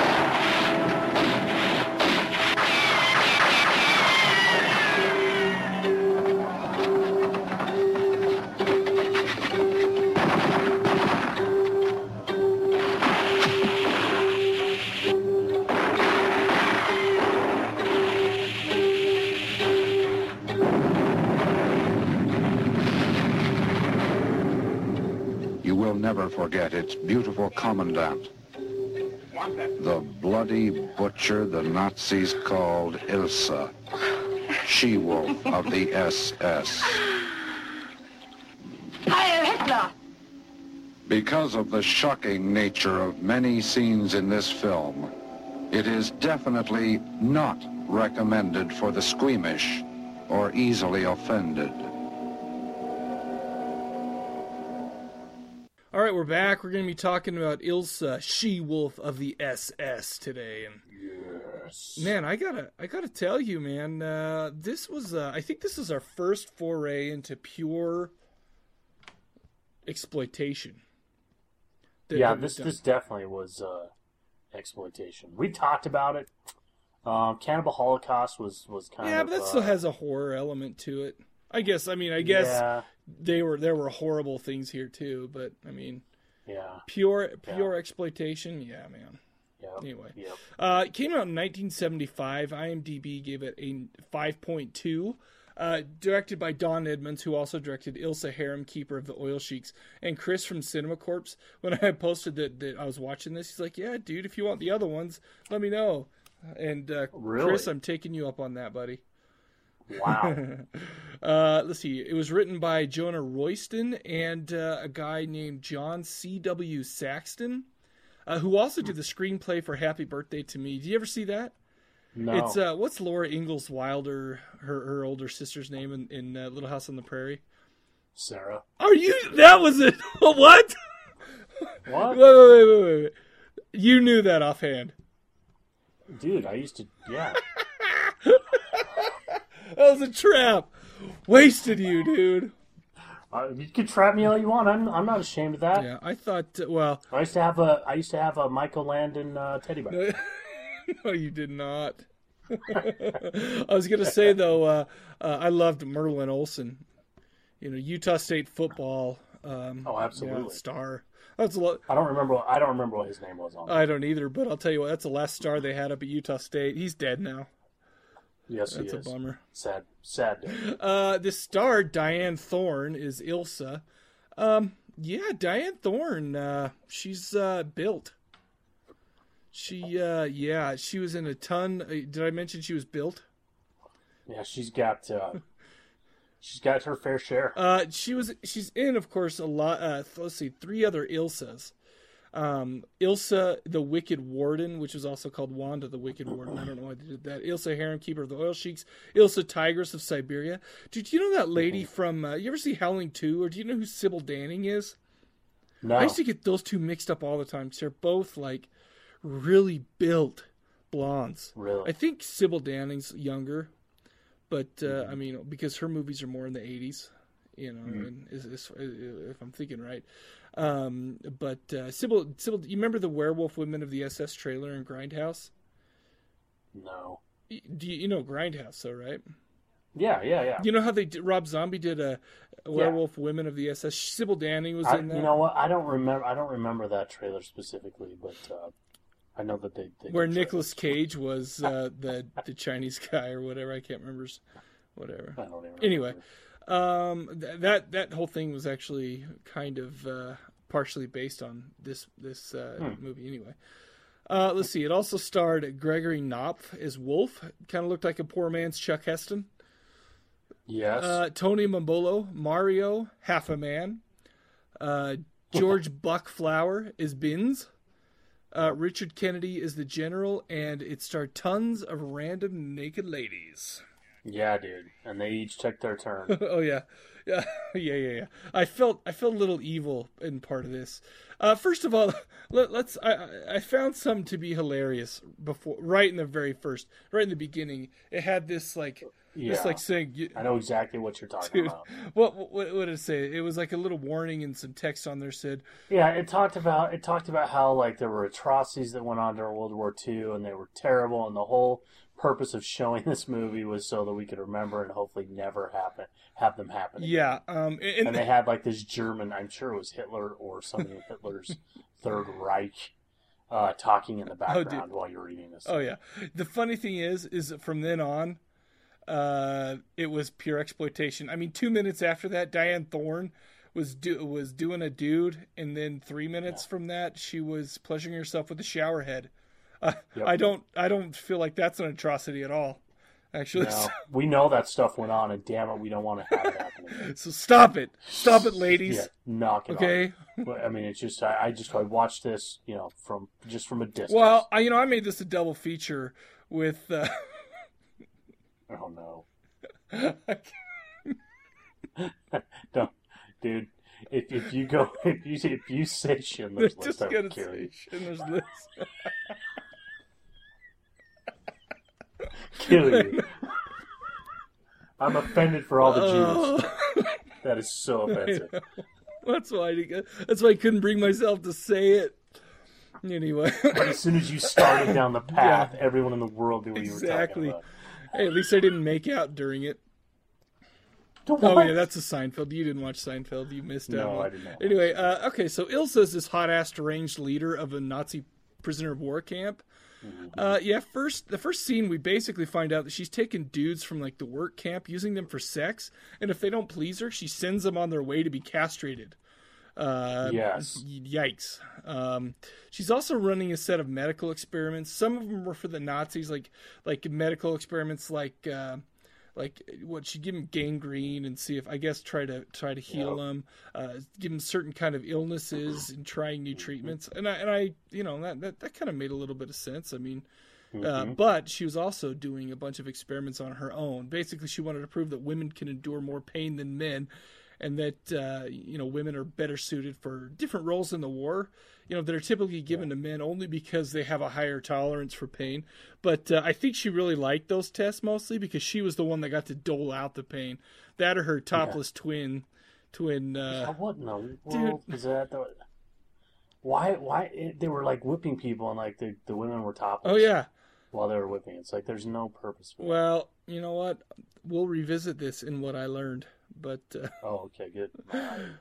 Never forget its beautiful commandant, the bloody butcher the Nazis called Ilsa, she-wolf of the SS. Heil Hitler! Because of the shocking nature of many scenes in this film, it is definitely not recommended for the squeamish or easily offended. All right, we're back. We're going to be talking about Ilsa, she-wolf of the SS today, and man, I gotta, I gotta tell you, man, uh, this was, uh, I think this is our first foray into pure exploitation. yeah, this this definitely was uh, exploitation. We talked about it. Um, Cannibal Holocaust was was kind yeah, of yeah, but that uh, still has a horror element to it. I guess. I mean, I guess Yeah. They were there were horrible things here too, but I mean, yeah, pure pure exploitation. Yeah, man. yeah. Anyway, uh, it came out in 1975. IMDb gave it a 5.2. Uh, directed by Don Edmonds, who also directed Ilsa Harem, Keeper of the Oil Sheiks, and Chris from Cinema Corpse. When I posted that, that I was watching this, he's like, "Yeah, dude, if you want the other ones, let me know." And uh, Really? Chris, I'm taking you up on that, buddy. Wow. uh, let's see. It was written by Jonah Royston and uh, a guy named John C.W. Saxton, uh, who also did the screenplay for Happy Birthday to Me. Do you ever see that? No. It's uh, what's Laura Ingalls Wilder, her her older sister's name in, in uh, Little House on the Prairie? Sarah. Are you? That was it. what? What? Wait, wait, wait, wait, wait. You knew that offhand. Dude, I used to. Yeah. That was a trap. Wasted you, dude. Uh, you can trap me all you want. I'm, I'm not ashamed of that. Yeah, I thought. uh, Well, I used to have a I used to have a Michael Landon uh, teddy bear. no, you did not. I was gonna say though, uh, uh, I loved Merlin Olsen. You know, Utah State football. Um, Oh, absolutely. yeah, star. That's a lot. I don't remember. I don't remember what his name was on. I don't either, but I'll tell you what. That's the last star they had up at Utah State. He's dead now. Yes, That's he a is. bummer. Sad, sad. Day. Uh, this star Dyanne Thorne is Ilsa. Um, yeah, Dyanne Thorne. Uh, she's uh, built. She, uh, yeah, she was in a ton. uh, Did I mention she was built? Yeah, she's got. Uh, she's got her fair share. Uh, she was. She's in, of course, a lot. Uh, let's see, three other Ilsas. Um, Ilsa the Wicked Warden, which is also called Wanda the Wicked Warden. I don't know why they did that. Ilsa Harem Keeper of the Oil Sheiks. Ilsa Tigress of Siberia. Dude, you know that lady from? Uh, you ever see Howling Two, or do you know who Sybil Danning is? No. I used to get those two mixed up all the time because they're both like really built blondes. Really? I think Sybil Danning's younger, but uh, I mean because her movies are more in the '80s, you know, and is, is, if I'm thinking right. Um, but uh, Sybil, Sybil, you remember the Werewolf Women of the SS trailer in Grindhouse? No. Do you, you know Grindhouse, though, right? Yeah, yeah, yeah. You know how they did, Rob Zombie did a, a Werewolf Women of the SS. Sybil Danning was I, in that. you know what? I don't remember. I don't remember that trailer specifically, but uh, I know that they. they where did Nicolas Cage was uh, the the Chinese guy or whatever. I can't remember. Whatever. I don't even Anyway, um, th- that that whole thing was actually kind of uh, partially based on this this uh, Hmm. movie. Anyway, uh, let's see. It also starred Gregory Knoph as Wolf. Kind of looked like a poor man's Chuck Heston. Yes. Uh, Tony Mambolo, Mario, half a man. Uh, George Buck Flower is Bins. Uh, Richard Kennedy is the general, and it starred tons of random naked ladies. Yeah, dude. And they each took their turn. oh yeah, yeah, yeah, yeah, yeah. I felt I felt a little evil in part of this. Uh, first of all, let, let's. I I- found some to be hilarious before, right in the very first, right in the beginning. It had this like Yeah. this like saying. you- I know exactly what you're talking Dude, about. what, what what did it say? It was like a little warning and some text on there said, Yeah, it talked about it talked about how like there were atrocities that went on during World War II and they were terrible and the whole purpose of showing this movie was so that we could remember and hopefully never happen have them happen. again. "Yeah." Um, and, And they had like this German, I'm sure it was Hitler or something of Hitler's Third Reich, uh, talking in the Oh, background while you're reading this. Oh yeah. The funny thing is, is that from then on, uh, it was pure exploitation. I mean, two minutes after that, Dyanne Thorne was do was doing a dude, and then three minutes from that, she was pleasuring herself with a shower head. Uh, Yep. I don't, I don't feel like that's an atrocity at all. Actually, No, we know that stuff went on, and damn it, we don't want to have it happen so stop it, stop it, ladies. Yeah, knock it Okay. I mean, it's just I, I just I watched this, you know, from just from a distance. Well, I, you know, I made this a double feature with. Uh, oh no, don't, dude. If, if you go if you if you say Schindler's just List, I gonna will say. Schindler's List. Kill you. I'm offended for all the Jews. Oh. That is so offensive. That's why. I, that's why I couldn't bring myself to say it. Anyway, But as soon as you started down the path, everyone in the world knew what you were talking exactly. about. Hey, at least I didn't make out during it. Don't Oh yeah, that's a Seinfeld. You didn't watch Seinfeld. You missed out. No, I did not. Anyway, uh, okay, so Ilsa is this hot ass deranged leader of a Nazi prisoner of war camp. Uh, yeah, first the first scene we basically find out that she's taking dudes from like the work camp, using them for sex, and if they don't please her, she sends them on their way to be castrated. Uh, Yes. Yikes. Um, she's also running a set of medical experiments. Some of them were for the Nazis, like like medical experiments, like uh, like what she'd give him gangrene and see if I guess try to try to heal Yep. him, uh, give him certain kind of illnesses and trying new treatments. And I and I you know that that, that kind of made a little bit of sense. I mean. Uh, Mhm. but she was also doing a bunch of experiments on her own. Basically, she wanted to prove that women can endure more pain than men, and that uh, you know women are better suited for different roles in the war. You know that are typically given to men only because they have a higher tolerance for pain. But uh, I think she really liked those tests mostly because she was the one that got to dole out the pain. That or her topless twin, twin. Uh, the world is that? The- Why? Why they were like whipping people and like the the women were topless. oh yeah. While they were whipping, it's like there's no purpose. For it. Well, you know what? We'll revisit this in what I learned. But uh, Oh, okay, good. I,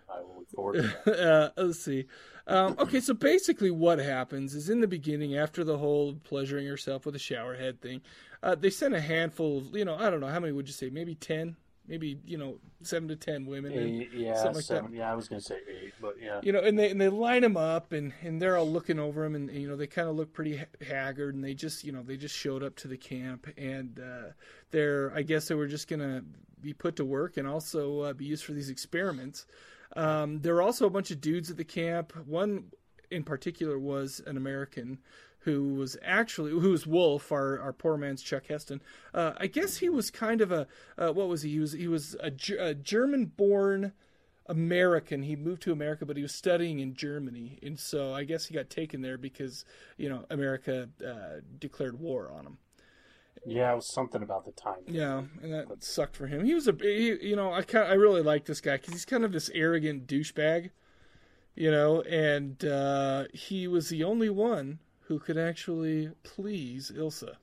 I will look forward to that. uh, let's see. Um, okay, so basically, what happens is in the beginning, after the whole pleasuring herself with a shower head thing, uh, they sent a handful of, you know, I don't know how many would you say, maybe ten, maybe you know, seven to ten women, Eight, yeah, something like seven. that. Yeah, I was gonna say eight, but yeah. You know, and they and they line them up, and and they're all looking over them, and you know, they kind of look pretty haggard, and they just, you know, they just showed up to the camp, and uh, they're, I guess, they were just gonna be put to work and also uh, be used for these experiments. Um, there were also a bunch of dudes at the camp. One in particular was an American who was actually who was Wolf, our, our poor man's Chuck Heston. Uh, I guess he was kind of a uh, what was he? He was he was a, a German-born American. He moved to America, but he was studying in Germany, and so I guess he got taken there because you know America uh, declared war on him. Yeah, it was something about the time. Yeah, and that sucked for him. He was a, he, you know, I kind, I really like this guy because he's kind of this arrogant douchebag, you know, and uh, he was the only one who could actually please Ilsa.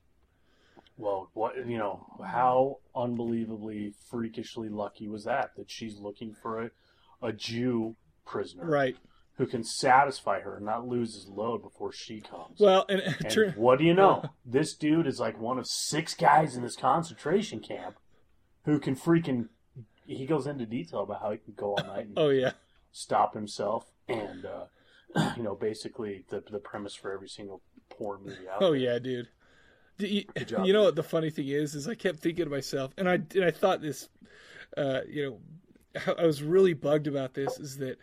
Well, what you know, how unbelievably freakishly lucky was that? That she's looking for a, a Jew prisoner, Right. Who can satisfy her and not lose his load before she comes. Well, and, And turn- what do you know? This dude is like one of six guys in this concentration camp who can freaking. He goes into detail about how he can go all night and Oh yeah. stop himself, and uh, you know, basically the the premise for every single porn movie out Oh there. yeah, dude. You, job, you know what the funny thing is? Is I kept thinking to myself, and I and I thought this, uh, you know, I was really bugged about this. Is that,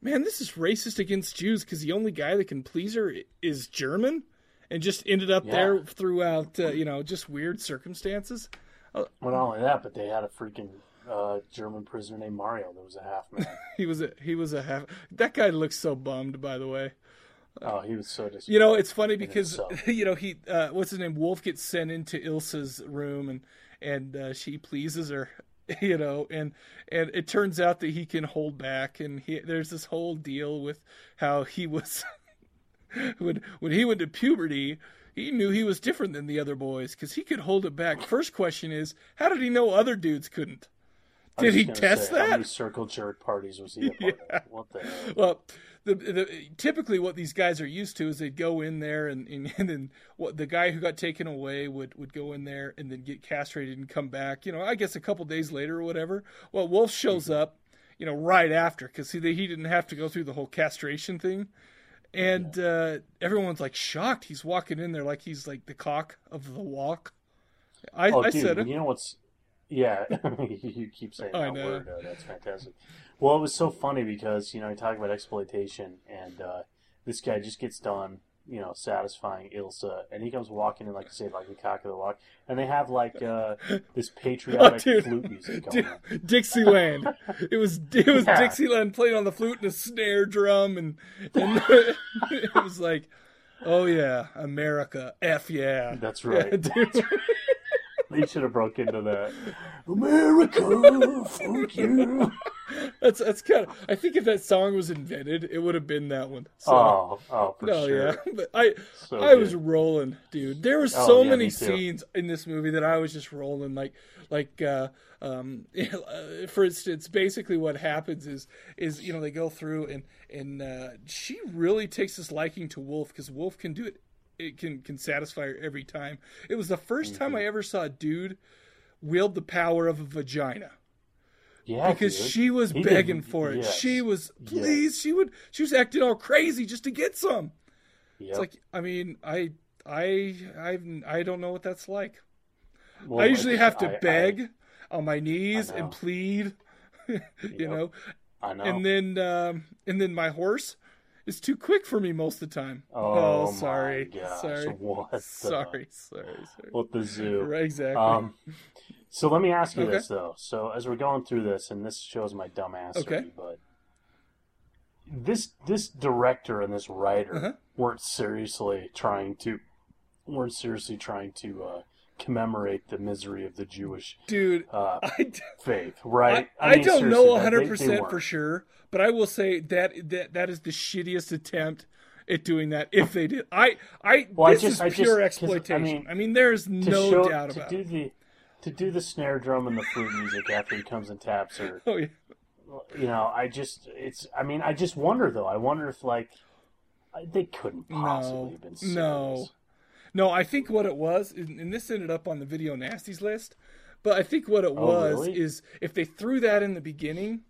man, this is racist against Jews because the only guy that can please her is German, and just ended up Yeah. there throughout, uh, you know, just weird circumstances. Well, not only that, but they had a freaking uh, German prisoner named Mario that was a half man. He was a he was a half. That guy looks so bummed, by the way. oh, he was so disappointed. You know, it's funny because you know he uh, what's his name? Wolf gets sent into Ilsa's room and and uh, she pleases her, you know, and and it turns out that he can hold back, and he there's this whole deal with how he was when when he went to puberty. He knew he was different than the other boys because he could hold it back. First question is, how did he know other dudes couldn't? Did he test say, How many circle jerk parties was he of? What the hell? Well, the, the typically what these guys are used to is they'd go in there and and, and then what the guy who got taken away would would go in there and then get castrated and come back. You know, I guess a couple days later or whatever. Well, Wolf shows up, you know, right after because he he didn't have to go through the whole castration thing. And uh, everyone's like shocked. He's walking in there like he's like the cock of the walk. I, oh, I dude, said it. you know what's? Yeah, you keep saying I that know. word. Uh, that's fantastic. Well, it was so funny because you know you talk about exploitation, and uh, this guy just gets done, you know, satisfying Ilsa, and he comes walking in like you say, like the cock of the walk, and they have like uh, this patriotic Oh, dude. flute music going. Dude. Dixieland. It was it was Yeah. Dixieland playing on the flute and a snare drum and and it was like, oh yeah, America, f yeah. That's right. Yeah, dude. They should have broke into that. America, fuck you. That's that's kind of. I think if that song was invented, it would have been that one. So, Oh, oh, for no, sure. yeah. But I So I was rolling, dude. There were Oh, so yeah, many scenes in this movie that I was just rolling like like uh um uh, for instance basically what happens is is you know they go through and and uh she really takes this liking to Wolf cuz Wolf can do it it can can satisfy her every time. It was the 1st time Mm-hmm. I ever saw a dude wield the power of a vagina Yeah, because dude. she was He begging for it. She was please. She would. She was acting all crazy just to get some. Yep. It's like I mean I I I I don't know what that's like. Well, I usually have to I- I- beg on my knees and plead, you Yep. know. I know. And then um, and then my horse is too quick for me most of the time. Oh, my sorry, gosh, sorry, what sorry, sorry, sorry. What the zoo? Right, exactly. Um, so let me ask you Okay. this though. So as we're going through this, and this shows my dumb ass, Okay. but this this director and this writer Uh-huh. weren't seriously trying to weren't seriously trying to uh, commemorate the misery of the Jewish Dude, uh, I, faith, right? I, mean, don't know 100 percent for sure, but I will say that that that is the shittiest attempt at doing that. If they did, I I Well, I this just- is I just- pure 'cause, I exploitation. I mean, mean, there's no show, doubt to about do it. the to do the snare drum and the flute music after he comes and taps her. Oh yeah. You know, I just it's. I mean, I just wonder though. I wonder if like they couldn't possibly No, have been serious. no, no. I think what it was, and this ended up on the video nasties list, but I think what it Oh, was really? is if they threw that in the beginning,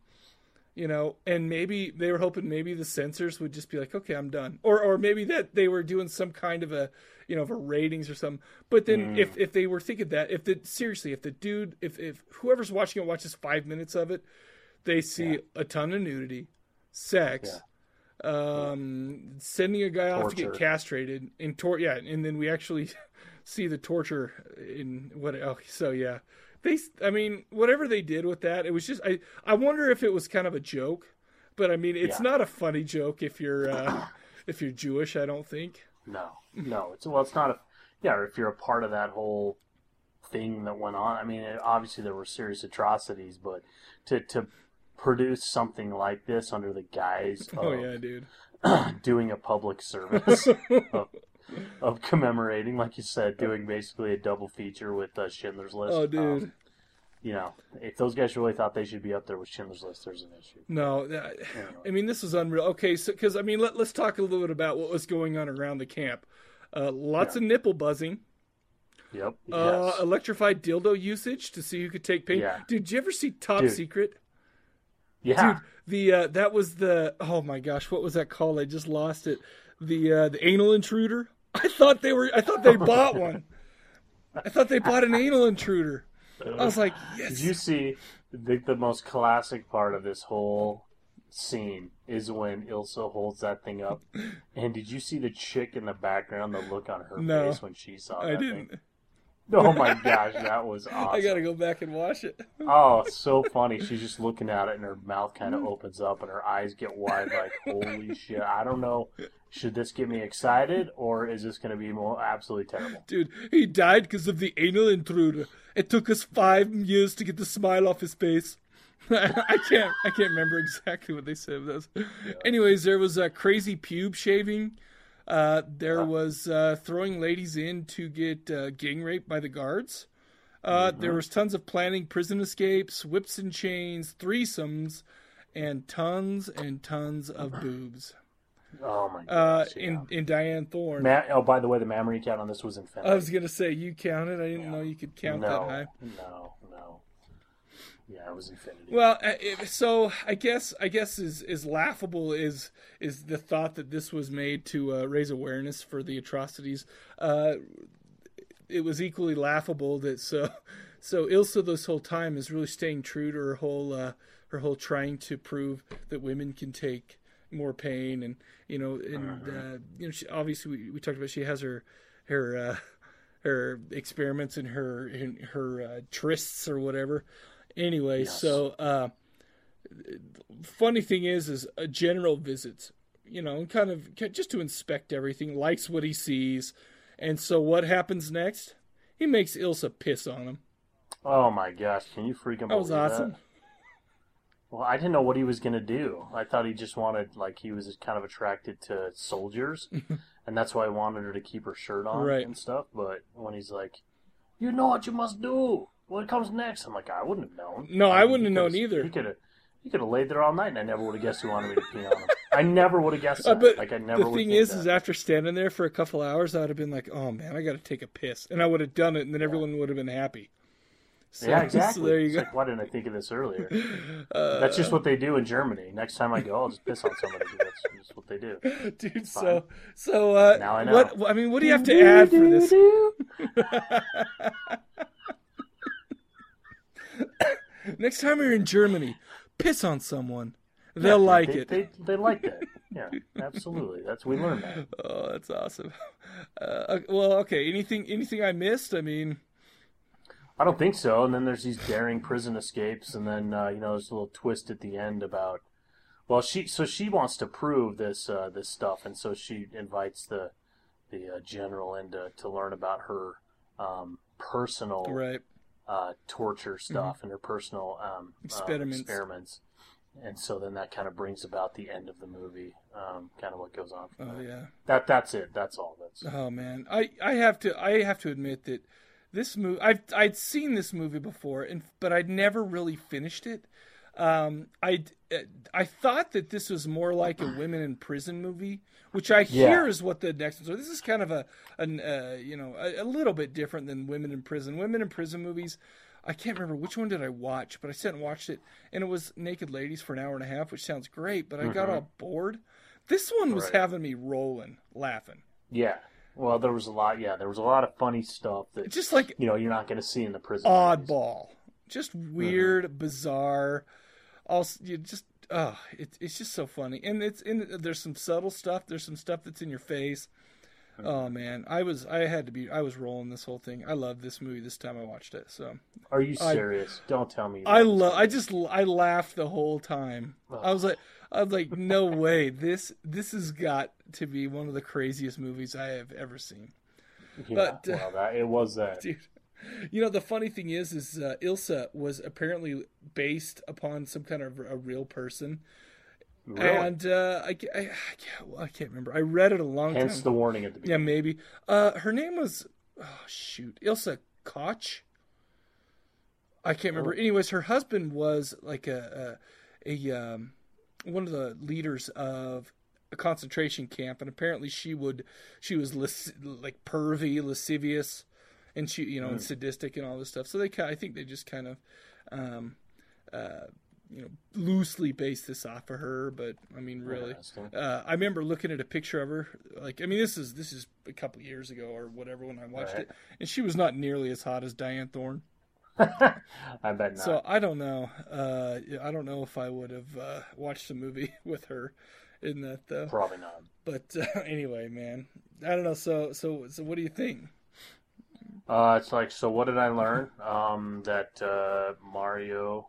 you know, and maybe they were hoping maybe the censors would just be like, okay, I'm done, or or maybe that they were doing some kind of a you know of a ratings or something. But then Mm. if if they were thinking that if the seriously if the dude if if whoever's watching it watches five minutes of it, they see a ton of nudity, sex. Um, sending a guy off to get castrated and tor yeah, and then we actually see the torture in what oh so yeah. They I mean, whatever they did with that, it was just I I wonder if it was kind of a joke. But I mean, it's Yeah. not a funny joke if you're uh if you're Jewish, I don't think. No, no. It's well, it's not a. Yeah, if you're a part of that whole thing that went on. I mean, it, obviously there were serious atrocities, but to to produce something like this under the guise of Oh yeah, dude. doing a public service of, of commemorating, like you said, doing basically a double feature with uh, Schindler's List. Oh, dude. Um, you know, if those guys really thought they should be up there with Schindler's List, there's an issue. No, that, I mean this was unreal. Okay, so because I mean let, let's talk a little bit about what was going on around the camp. Uh, lots of nipple buzzing. Yep. Uh, yes. electrified dildo usage to see who could take pain. Yeah. Dude, did you ever see Top Dude. Secret? Yeah. Dude, the uh, that was the oh my gosh, what was that called? I just lost it. The uh, the anal intruder. I thought they were. I thought they bought one. I thought they bought an anal intruder. I was like, yes. Did you see the, the most classic part of this whole scene is when Ilsa holds that thing up? And did you see the chick in the background, the look on her No. face when she saw I that didn't. thing? Oh my gosh, that was awesome. I gotta go back and watch it. Oh, so funny. She's just looking at it and her mouth kind of opens up and her eyes get wide like, holy shit. I don't know. Should this get me excited or is this to be more absolutely terrible? Dude, he died because of the anal intruder. It took us five years to get the smile off his face. I can't. I can't remember exactly what they said. Of those. Anyways, there was a crazy pube shaving. Uh, there was uh, throwing ladies in to get uh, gang raped by the guards. Uh, There was tons of planning prison escapes, whips and chains, threesomes, and tons and tons of boobs. Oh my Uh, gosh. in in Dyanne Thorne. Ma- oh, by the way, the memory count on this was infinity. I was gonna say you counted. I didn't know you could count no, that high. No, no. Yeah, it was infinity. Well, uh, so I guess I guess is is laughable is is the thought that this was made to uh, raise awareness for the atrocities. Uh, it was equally laughable that so so Ilsa this whole time is really staying true to her whole uh, her whole trying to prove that women can take more pain and you know and uh, you know she, obviously we, we talked about she has her her uh, her experiments and her in her uh, trysts or whatever. Anyway, so uh, funny thing is, is a general visits, you know, and kind of just to inspect everything, likes what he sees, and so what happens next? He makes Ilsa piss on him. Oh my gosh, can you freaking That was awesome. that? Well, I didn't know what he was gonna do. I thought he just wanted, like, he was kind of attracted to soldiers, and that's why I wanted her to keep her shirt on Right. and stuff. But when he's like, "You know what you must do," what comes next? I'm like, I wouldn't have known. No, I mean, wouldn't have known either. He could have, he could have laid there all night, and I never would have guessed who wanted me to pee on him. I never would have guessed Uh, but like, I never. the thing is, that. is after standing there for a couple hours, I would have been like, "Oh man, I got to take a piss," and I would have done it, and then everyone would have been happy. So, yeah, exactly. So there you It's go. like, why didn't I think of this earlier? Uh, That's just what they do in Germany. Next time I go, I'll just piss on somebody. That's just what they do. Dude, Fine. so so uh, Now I know. what? I mean, what do you have to add for this? Next time you're in Germany, piss on someone. They'll Yeah, like they, it. They, they like that. Yeah, absolutely. That's we learned that. Oh, that's awesome. Uh, well, okay. Anything anything I missed? I mean, I don't think so. And then there's these daring prison escapes, and then uh, you know there's a little twist at the end about. Well, she so she wants to prove this uh, this stuff, and so she invites the the uh, general in to, to learn about her um, personal right. Uh, torture stuff and her personal um, um, Experiments. experiments. And so then that kind of brings about the end of the movie, um, kind of what goes on. From Oh there. yeah. That that's it. That's all. That's Oh man, I, I have to I have to admit that this movie I've I'd seen this movie before, and but I'd never really finished it. Um, I I thought that this was more like a women in prison movie, which I hear Yeah. is what the next one. So this is kind of a an uh, you know a, a little bit different than women in prison. Women in prison movies. I can't remember which one did I watch, but I sat and watched it, and it was Naked Ladies for an hour and a half, which sounds great, but I got all bored. This one was Right. having me rolling, laughing. yeah. Well, there was a lot. Yeah, there was a lot of funny stuff that Just like you know you're not going to see in the prison. movies. oddball, just weird, bizarre. Also, you just oh, it, it's just so funny, and it's in. There's some subtle stuff. There's some stuff that's in your face. Oh man, I was I had to be I was rolling this whole thing. I loved this movie this time I watched it. So Are you I- serious? Don't tell me. I love I just I laughed the whole time. I was like I was like no way this this has got to be one of the craziest movies I have ever seen. Yeah, but, uh, well, that, it was that. dude. You know the funny thing is, is uh, Ilsa was apparently based upon some kind of a real person, Really? and uh, I, I, I, can't, I can't remember. I read it a long Hence time. Hence the warning at the beginning. yeah, maybe. Uh, her name was oh shoot, Ilsa Koch. I can't remember. Anyways, her husband was like a a, a um, one of the leaders of a concentration camp, and apparently she would she was lis- like pervy, lascivious, and she you know and sadistic and all this stuff. So they I think they just kind of um, uh, you know loosely based this off of her, but I mean really. Interesting. Uh, I remember looking at a picture of her. Like, I mean, this is this is a couple years ago or whatever when I watched Right. it, and she was not nearly as hot as Dyanne Thorne. I bet not. So I don't know. Uh, I don't know if I would have uh, watched a movie with her in that though. Probably not. But uh, anyway, man, I don't know. So so so, what do you think? Uh, it's like, so what did I learn? Um, that uh, Mario,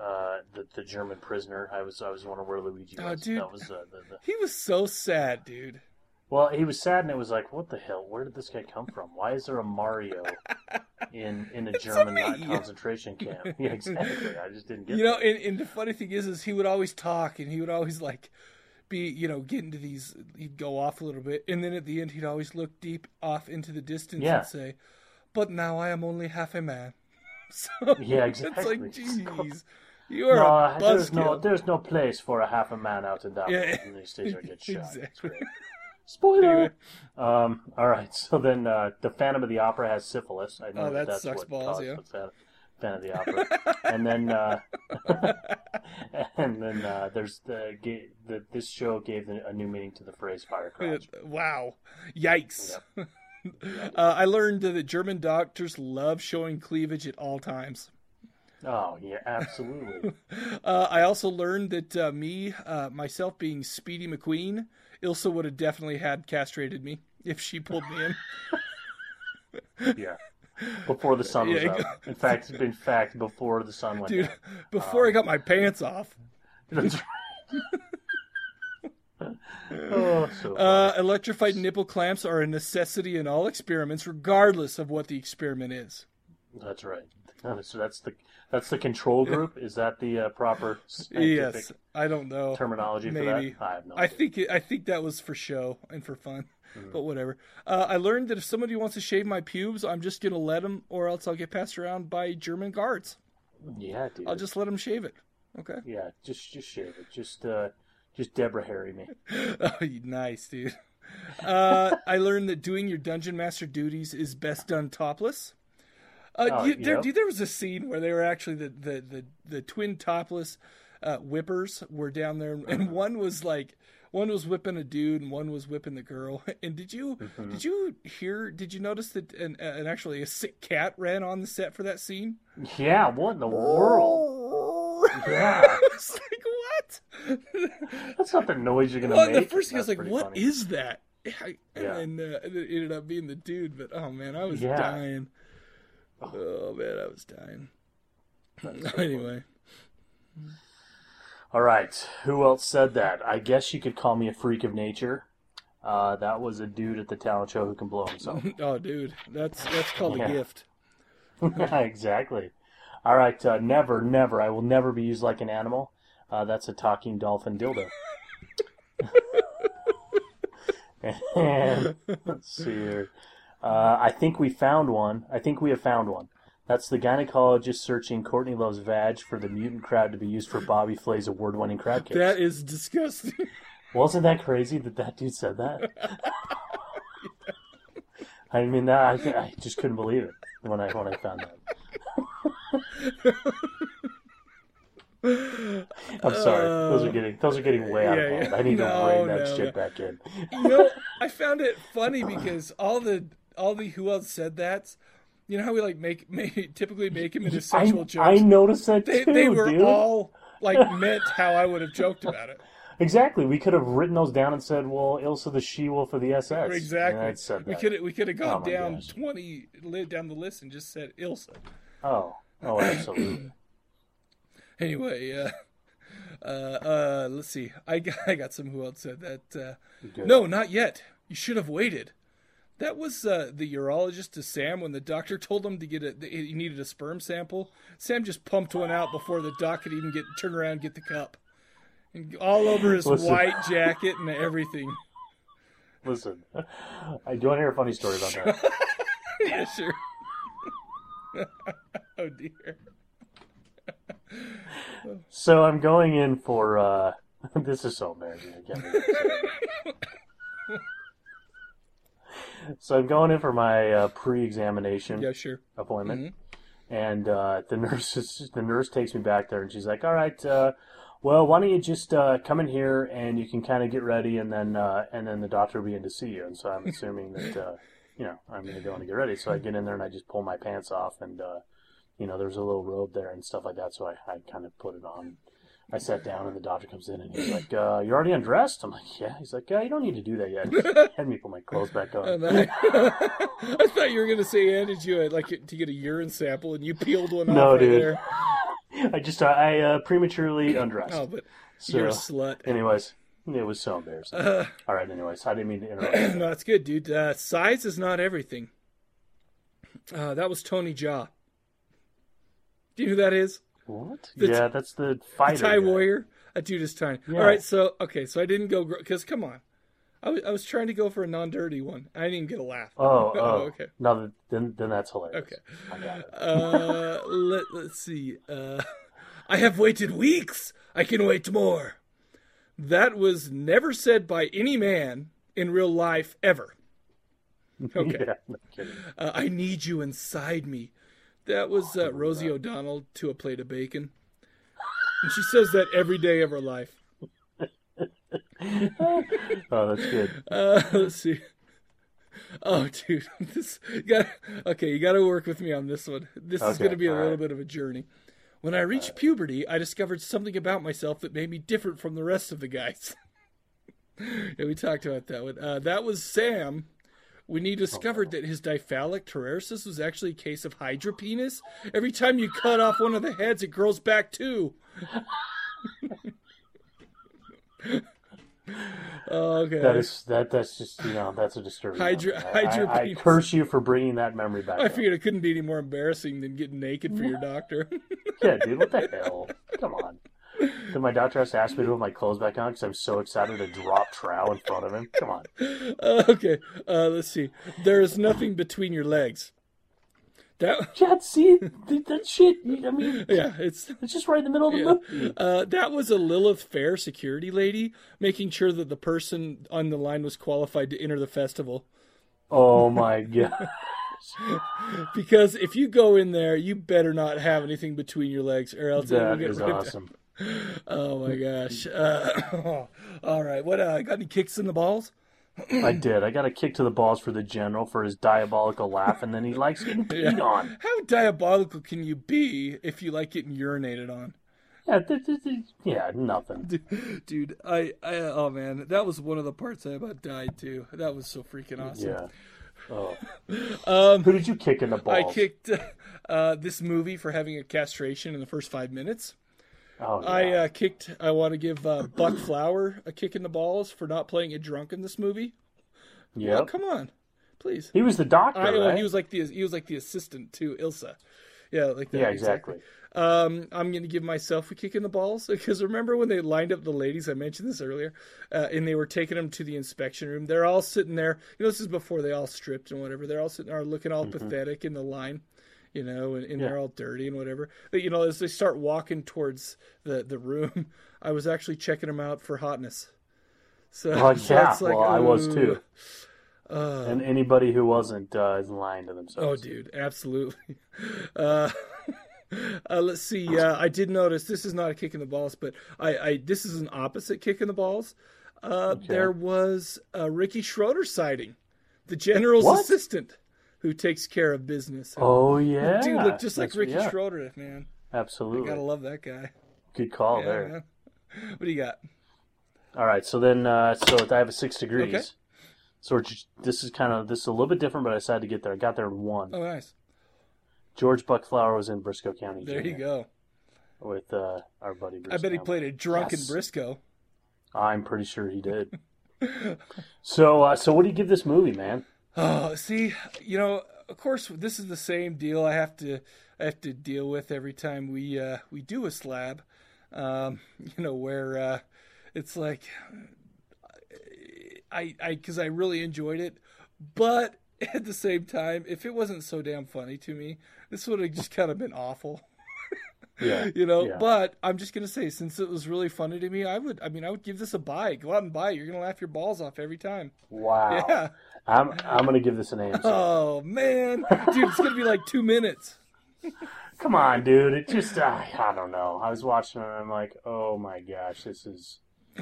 uh, the, the German prisoner, I was I was wondering where Luigi Oh, dude. That was uh, the, the, He was so sad, dude. well, he was sad, and it was like, what the hell? Where did this guy come from? Why is there a Mario in in a German. Nazi concentration camp? Yeah, exactly. I just didn't get. You know, and, and the funny thing is, is he would always talk, and he would always like be, you know, get into these. He'd go off a little bit, and then at the end, he'd always look deep off into the distance Yeah. and say, "But now I am only half a man." So Yeah, It's like, exactly. jeez, you are no, a there's no there's no place for a half a man out in that Yeah. he stays there and shot. Exactly. Spoiler. Anyway. Um. All right. So then, uh, the Phantom of the Opera has syphilis. I know Oh, that that's sucks what balls, yeah. the Phantom, Phantom of the Opera. and then, uh, and then uh, there's the, ga- the this show gave a new meaning to the phrase fire crotch. Wow, yikes! uh, I learned that German doctors love showing cleavage at all times. Oh yeah, absolutely. Uh, I also learned that uh, me, uh, myself being Speedy McQueen, Ilsa would have definitely had castrated me if she pulled me in. yeah. Before the sun was Yeah, up. In fact, in fact, before the sun went Dude, down. before Um, I got my pants off. That's right. oh, so Uh, electrified nipple clamps are a necessity in all experiments, regardless of what the experiment is. That's right. So that's the that's the control group. Is that the uh, proper Yes, I don't know terminology for Maybe that? I have no. I idea. think it, I think that was for show and for fun, Mm-hmm. but whatever. Uh, I learned that if somebody wants to shave my pubes, I'm just gonna let them, or else I'll get passed around by German guards. Yeah, dude. I'll just let them shave it. Okay. Yeah, just just shave it. Just uh, just Deborah Harry me. Oh, nice, dude. Uh, I learned that doing your dungeon master duties is best done topless. Uh, Oh, you, there, dude, there was a scene where they were actually the the the, the twin topless uh, whippers were down there, and one was like one was whipping a dude and one was whipping the girl. And did you Mm-hmm. did you hear? Did you notice that an, an actually a sick cat ran on the set for that scene? Yeah, what in the world? Yeah, it's like what? that's not the noise you're gonna Well, make. the first thing I was like, "What funny. is that?" I- And Yeah. then uh, it ended up being the dude. But oh man, I was Yeah. dying. Oh man, I was dying. anyway, All right, who else said that? I guess you could call me a freak of nature. Uh, that was a dude at the talent show who can blow himself. oh dude, that's that's called Yeah. a gift. exactly. All right, uh, never, never. I will never be used like an animal. Uh, that's a talking dolphin dildo. and let's see here. Uh, I think we found one. I think we have found one. That's the gynecologist searching Courtney Love's vag for the mutant crab to be used for Bobby Flay's award-winning crab cakes. That is disgusting. Wasn't that crazy that that dude said that? I mean, that I, I just couldn't believe it when I when I found that. I'm sorry. Those are uh, getting those are getting way out Yeah, of hand. yeah. I need No, to rein that no, shit no. back in. you know, I found it funny because all the all the who else said that. You know how we like make, make typically make him into I, sexual jokes. I noticed that they, too, they were dude. all like meant how I would have joked about it. Exactly. We could have written those down and said, "Well, Ilsa the she-wolf of the SS." Exactly. And I'd said we could we could have Oh gone my down gosh. twenty down the list and just said Ilsa. Oh, oh, absolutely. Anyway, uh, uh, uh, let's see. I got, I got some who else said that. Uh, no, not yet. You should have waited. That was uh, the urologist to Sam when the doctor told him to get a. He needed a sperm sample. Sam just pumped one out before the doc could even get turn around and get the cup, and all over his Listen. white jacket and everything. Listen, I do want to hear a funny story about that. yeah, sure. oh dear. So I'm going in for. uh This is so embarrassing. I can't believe I'm saying it. So I'm going in for my uh, pre-examination Yeah, sure. appointment, and uh, the nurse is, the nurse takes me back there, and she's like, "All right, uh, well, why don't you just uh, come in here and you can kind of get ready, and then uh, and then the doctor will be in to see you." And so I'm assuming that uh, you know I'm going to go in to get ready. So I get in there and I just pull my pants off, and uh, you know there's a little robe there and stuff like that. So I, I kind of put it on. I sat down and the doctor comes in and he's like, uh, "You're already undressed." I'm like, "Yeah." He's like, "Yeah, you don't need to do that yet. Had me put my clothes back on." I, I thought you were gonna say, "And did you uh, like to get a urine sample and you peeled one No, off right dude. there?" I just I uh, prematurely undressed. Oh, but So, you're a slut. Anyways, it was so embarrassing. Uh, All right. Anyways, I didn't mean to interrupt. no, it's good, dude. Uh, size is not everything. Uh, that was Tony Jaa. Do you know who that is? What? The- yeah, that's the The fighter. Thai guy. warrior. That dude is tiny. Yeah. All right, so okay, so I didn't go because come on, I was I was trying to go for a non-dirty one. I didn't even get a laugh. Oh, oh, okay. No, then then that's hilarious. Okay. I got it. Uh, let let's see. Uh, I have waited weeks. I can wait more. That was never said by any man in real life ever. Okay. Yeah, no. Uh, I need you inside me. That was uh, Rosie O'Donnell to a plate of bacon. And she says that every day of her life. Oh, that's good. Uh, let's see. Oh, dude, this you got okay. You got to work with me on this one. This is going to be a little right. bit of a journey. When I reached puberty, I discovered something about myself that made me different from the rest of the guys. yeah, we talked about that one. Uh, that was Sam. When he discovered that his diphallic was actually a case of hydropenis. Every time you cut off one of the heads, it grows back too. Oh, okay. That is that. That's just you know that's a disturbing. Hydra- memory. I, I, hydropenis. curse you for bringing that memory back. I up. figured it couldn't be any more embarrassing than getting naked for your doctor. Yeah, dude. What the hell? Come on. Then my doctor has to ask me to put my clothes back on because I'm so excited to drop trow in front of him. Come on. Uh, okay, uh, let's see. There is nothing between your legs. That Yeah, see th- that shit. I mean, yeah, it's it's just right in the middle of the yeah. movie. Uh, that was a Lilith Fair security lady making sure that the person on the line was qualified to enter the festival. Oh my god. Because if you go in there, you better not have anything between your legs, or else That is awesome. Oh my gosh. Uh, all right. What uh, got any kicks in the balls? I did. I got a kick to the balls for the general for his diabolical laugh, and then he likes getting peed on. How diabolical can you be if you like getting urinated on? Yeah, th- th- th- yeah, nothing. Dude, I, I, oh man, that was one of the parts I about died too. That was so freaking awesome. Yeah. Oh. Um, Who did you kick in the balls? I kicked uh, this movie for having a castration in the first five minutes. Oh, I uh, kicked. I want to give uh, Buck Flower a kick in the balls for not playing it drunk in this movie. Yeah, Oh, come on, please. He was the doctor, I, right? He was like the he was like the assistant to Ilsa. Yeah, like that. Yeah, exactly. Um, I'm going to give myself a kick in the balls because remember when they lined up the ladies? I mentioned this earlier, uh, and they were taking them to the inspection room. They're all sitting there. You know, this is before they all stripped and whatever. They're all sitting there looking all pathetic in the line, you know, and, and they're all dirty and whatever. But you know, as they start walking towards the the room, I was actually checking them out for hotness. So, Oh, so yeah. like, well, I was too. Uh, and anybody who wasn't uh, is lying to themselves. Oh, dude, absolutely. Uh, uh, let's see. Uh, I did notice this is not a kick in the balls, but I, I this is an opposite kick in the balls. Uh, There was a Ricky Schroder sighting, the general's What? assistant, who takes care of business. Oh, yeah. dude, look just like That's- Ricky yeah. Schroder, man. Absolutely. Gotta love that guy. Good call Yeah, there. man. What do you got? All right, so then, uh, so I have a six degrees. Okay. So just, this is kind of this is a little bit different, but I decided to get there. I got there in one. Oh, nice. George Buck Flower was in Brisco County. There you go. With uh, our buddy. I bet he played a drunken Yes. Brisco. I'm pretty sure he did. so, uh, so what do you give this movie, man? Oh, see, you know, of course, this is the same deal I have to I have to deal with every time we uh, we do a slab. Um, you know, where uh, it's like I I because I really enjoyed it, but at the same time, if it wasn't so damn funny to me, this would have just kind of been awful. Yeah, you know. yeah. But I'm just gonna say, since it was really funny to me, I would. I mean, I would give this a buy. Go out and buy it. You're gonna laugh your balls off every time. Wow. Yeah. I'm I'm gonna give this an answer. Oh man, dude, it's gonna be like two minutes. Come on, dude. It just I, I don't know. I was watching it and I'm like, oh my gosh, this is.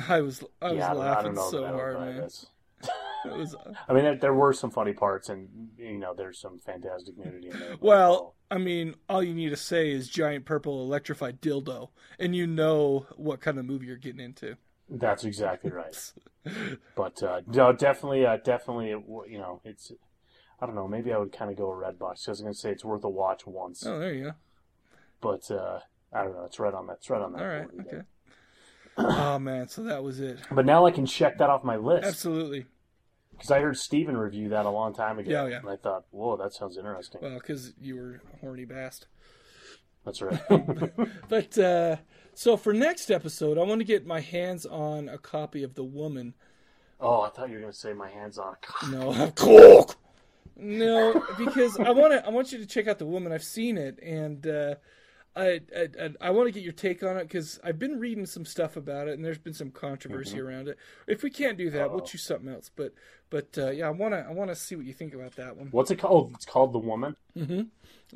I was I was yeah, I don't, I laughing so I don't hard, man. this. It was uh, I mean, there, were some funny parts, and you know, there's some fantastic nudity in there. well, I mean, all you need to say is giant purple electrified dildo, and you know what kind of movie you're getting into. That's exactly right. But uh, no, definitely, uh, definitely, you know, it's. I don't know. Maybe I would kind of go a red box. 'cause I was going to say it's worth a watch once, Oh, there you go. but uh, I don't know. It's right on that. It's right on that. All right, okay. oh man, so that was it. But now I can check that off my list Absolutely. because I heard Steven review that a long time ago. Yeah, yeah. And I thought, whoa, that sounds interesting. Well, because you were a horny bast. That's right. But uh, so for next episode, I want to get my hands on a copy of The Woman. oh, I thought you were going to say my hands on. a No, cock. No, because I want to. I want you to check out the woman. I've seen it, and uh, I I, I, I want to get your take on it because I've been reading some stuff about it, and there's been some controversy Mhm. around it. If we can't do that, we'll Uh-oh. choose something else. But but uh, yeah, I want to. I want to see what you think about that one. What's it called? It's called The Woman. Mm-hmm.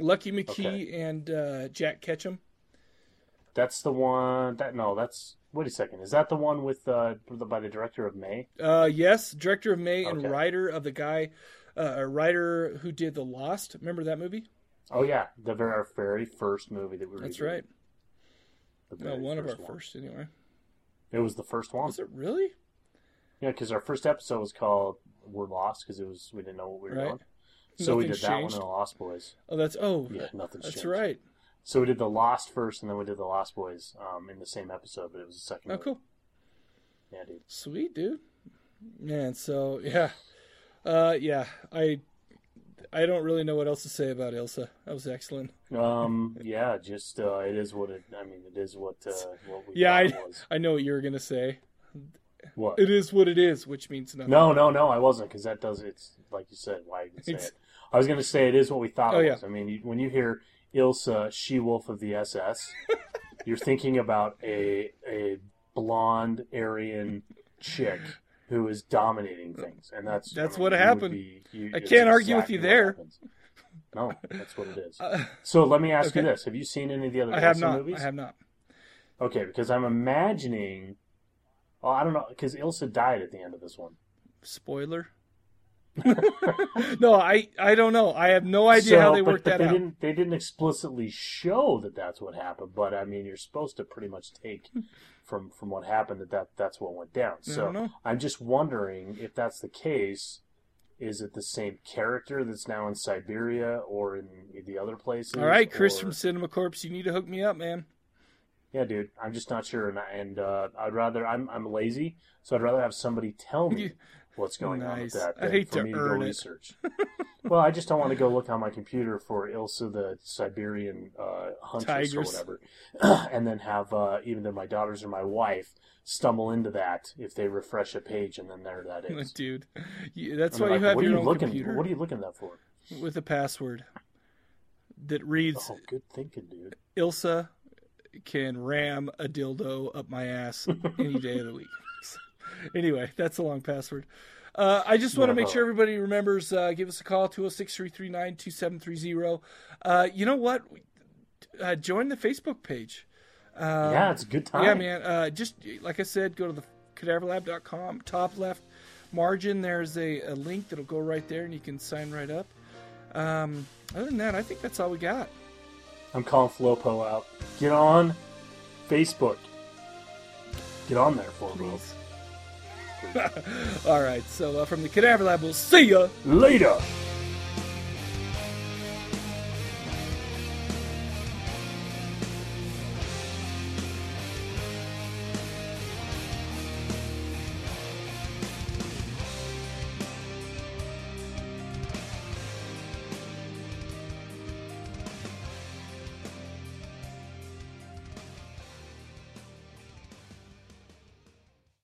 Lucky McKee Okay. and uh, Jack Ketchum. That's the one. That no, that's. Wait a second. Is that the one with uh, by the director of May? Uh, yes, director of May and writer of the guy, uh, a writer who did The Lost. Remember that movie? Oh yeah, the very, our very first movie that we. That's reviewed. right. Well, one of our one. first, anyway. It was the first one. Was it really? Yeah, because our first episode was called "We're Lost" because it was we didn't know what we were Right. doing. So we did that changed. one in the Lost Boys. Oh, that's oh, Yeah, nothing's that's changed. right. So we did the Lost first, and then we did the Lost Boys um, in the same episode, but it was the second. Oh, movie. cool. Yeah, dude. Sweet, dude. Man, so yeah, uh, yeah. I I don't really know what else to say about Ilsa. That was excellent. Um, yeah, just uh, it is what it. I mean, it is what uh, what we Yeah, I was. I know what you were gonna say. What? It is what it is, which means nothing. No, no, no, I wasn't because that does it's like you said. Why even say It's- it? I was going to say it is what we thought Oh, it yeah. I mean, you, when you hear Ilsa, she wolf of the SS, you're thinking about a a blonde Aryan chick who is dominating things, and that's That's I mean, what happened. be- you- I can't argue with you there. happens. No, that's what it is. Uh, so let me ask you this: Have you seen any of the other I have not. movies? I have not. Okay, because I'm imagining. Well, I don't know, because Ilsa died at the end of this one. Spoiler. no, I I don't know. I have no idea So, how they but- worked but that they out. Didn't, they didn't explicitly show that that's what happened, but I mean, you're supposed to pretty much take from from what happened that, that that's what went down. So. I'm just wondering if that's the case. Is it the same character that's now in Siberia or in the other places? All right, Chris or- from Cinema Corps, you need to hook me up, man. Yeah, dude, I'm just not sure, and, I- and uh, I'd rather I'm I'm lazy, so I'd rather have somebody tell me what's going on with Nice. that I'd hate for to me to go it. research. well, I just don't want to go look on my computer for Ilsa the Siberian uh, huntress or whatever, and then have uh, either my daughters or my wife stumble into that if they refresh a page, and then there that is. Dude, you, that's And why they're you have what are your you own looking, computer What are you looking at that for? with a password that reads Oh, good thinking, dude. Ilsa can ram a dildo up my ass any day of the week. anyway, that's a long password. Uh, I just want to make sure everybody remembers. Uh, give us a call 206 339 2730. Uh, You know what? Uh, join the Facebook page. Um, Yeah, it's a good time. Yeah, man. Uh, just like I said, go to the cadaverlab.com. Top left margin, there's a, a link that'll go right there, and you can sign right up. Um, other than that, I think that's all we got. I'm calling Flopo out. Get on Facebook. Get on there me. All right, so uh, from the Cadaver Lab, we'll see ya later.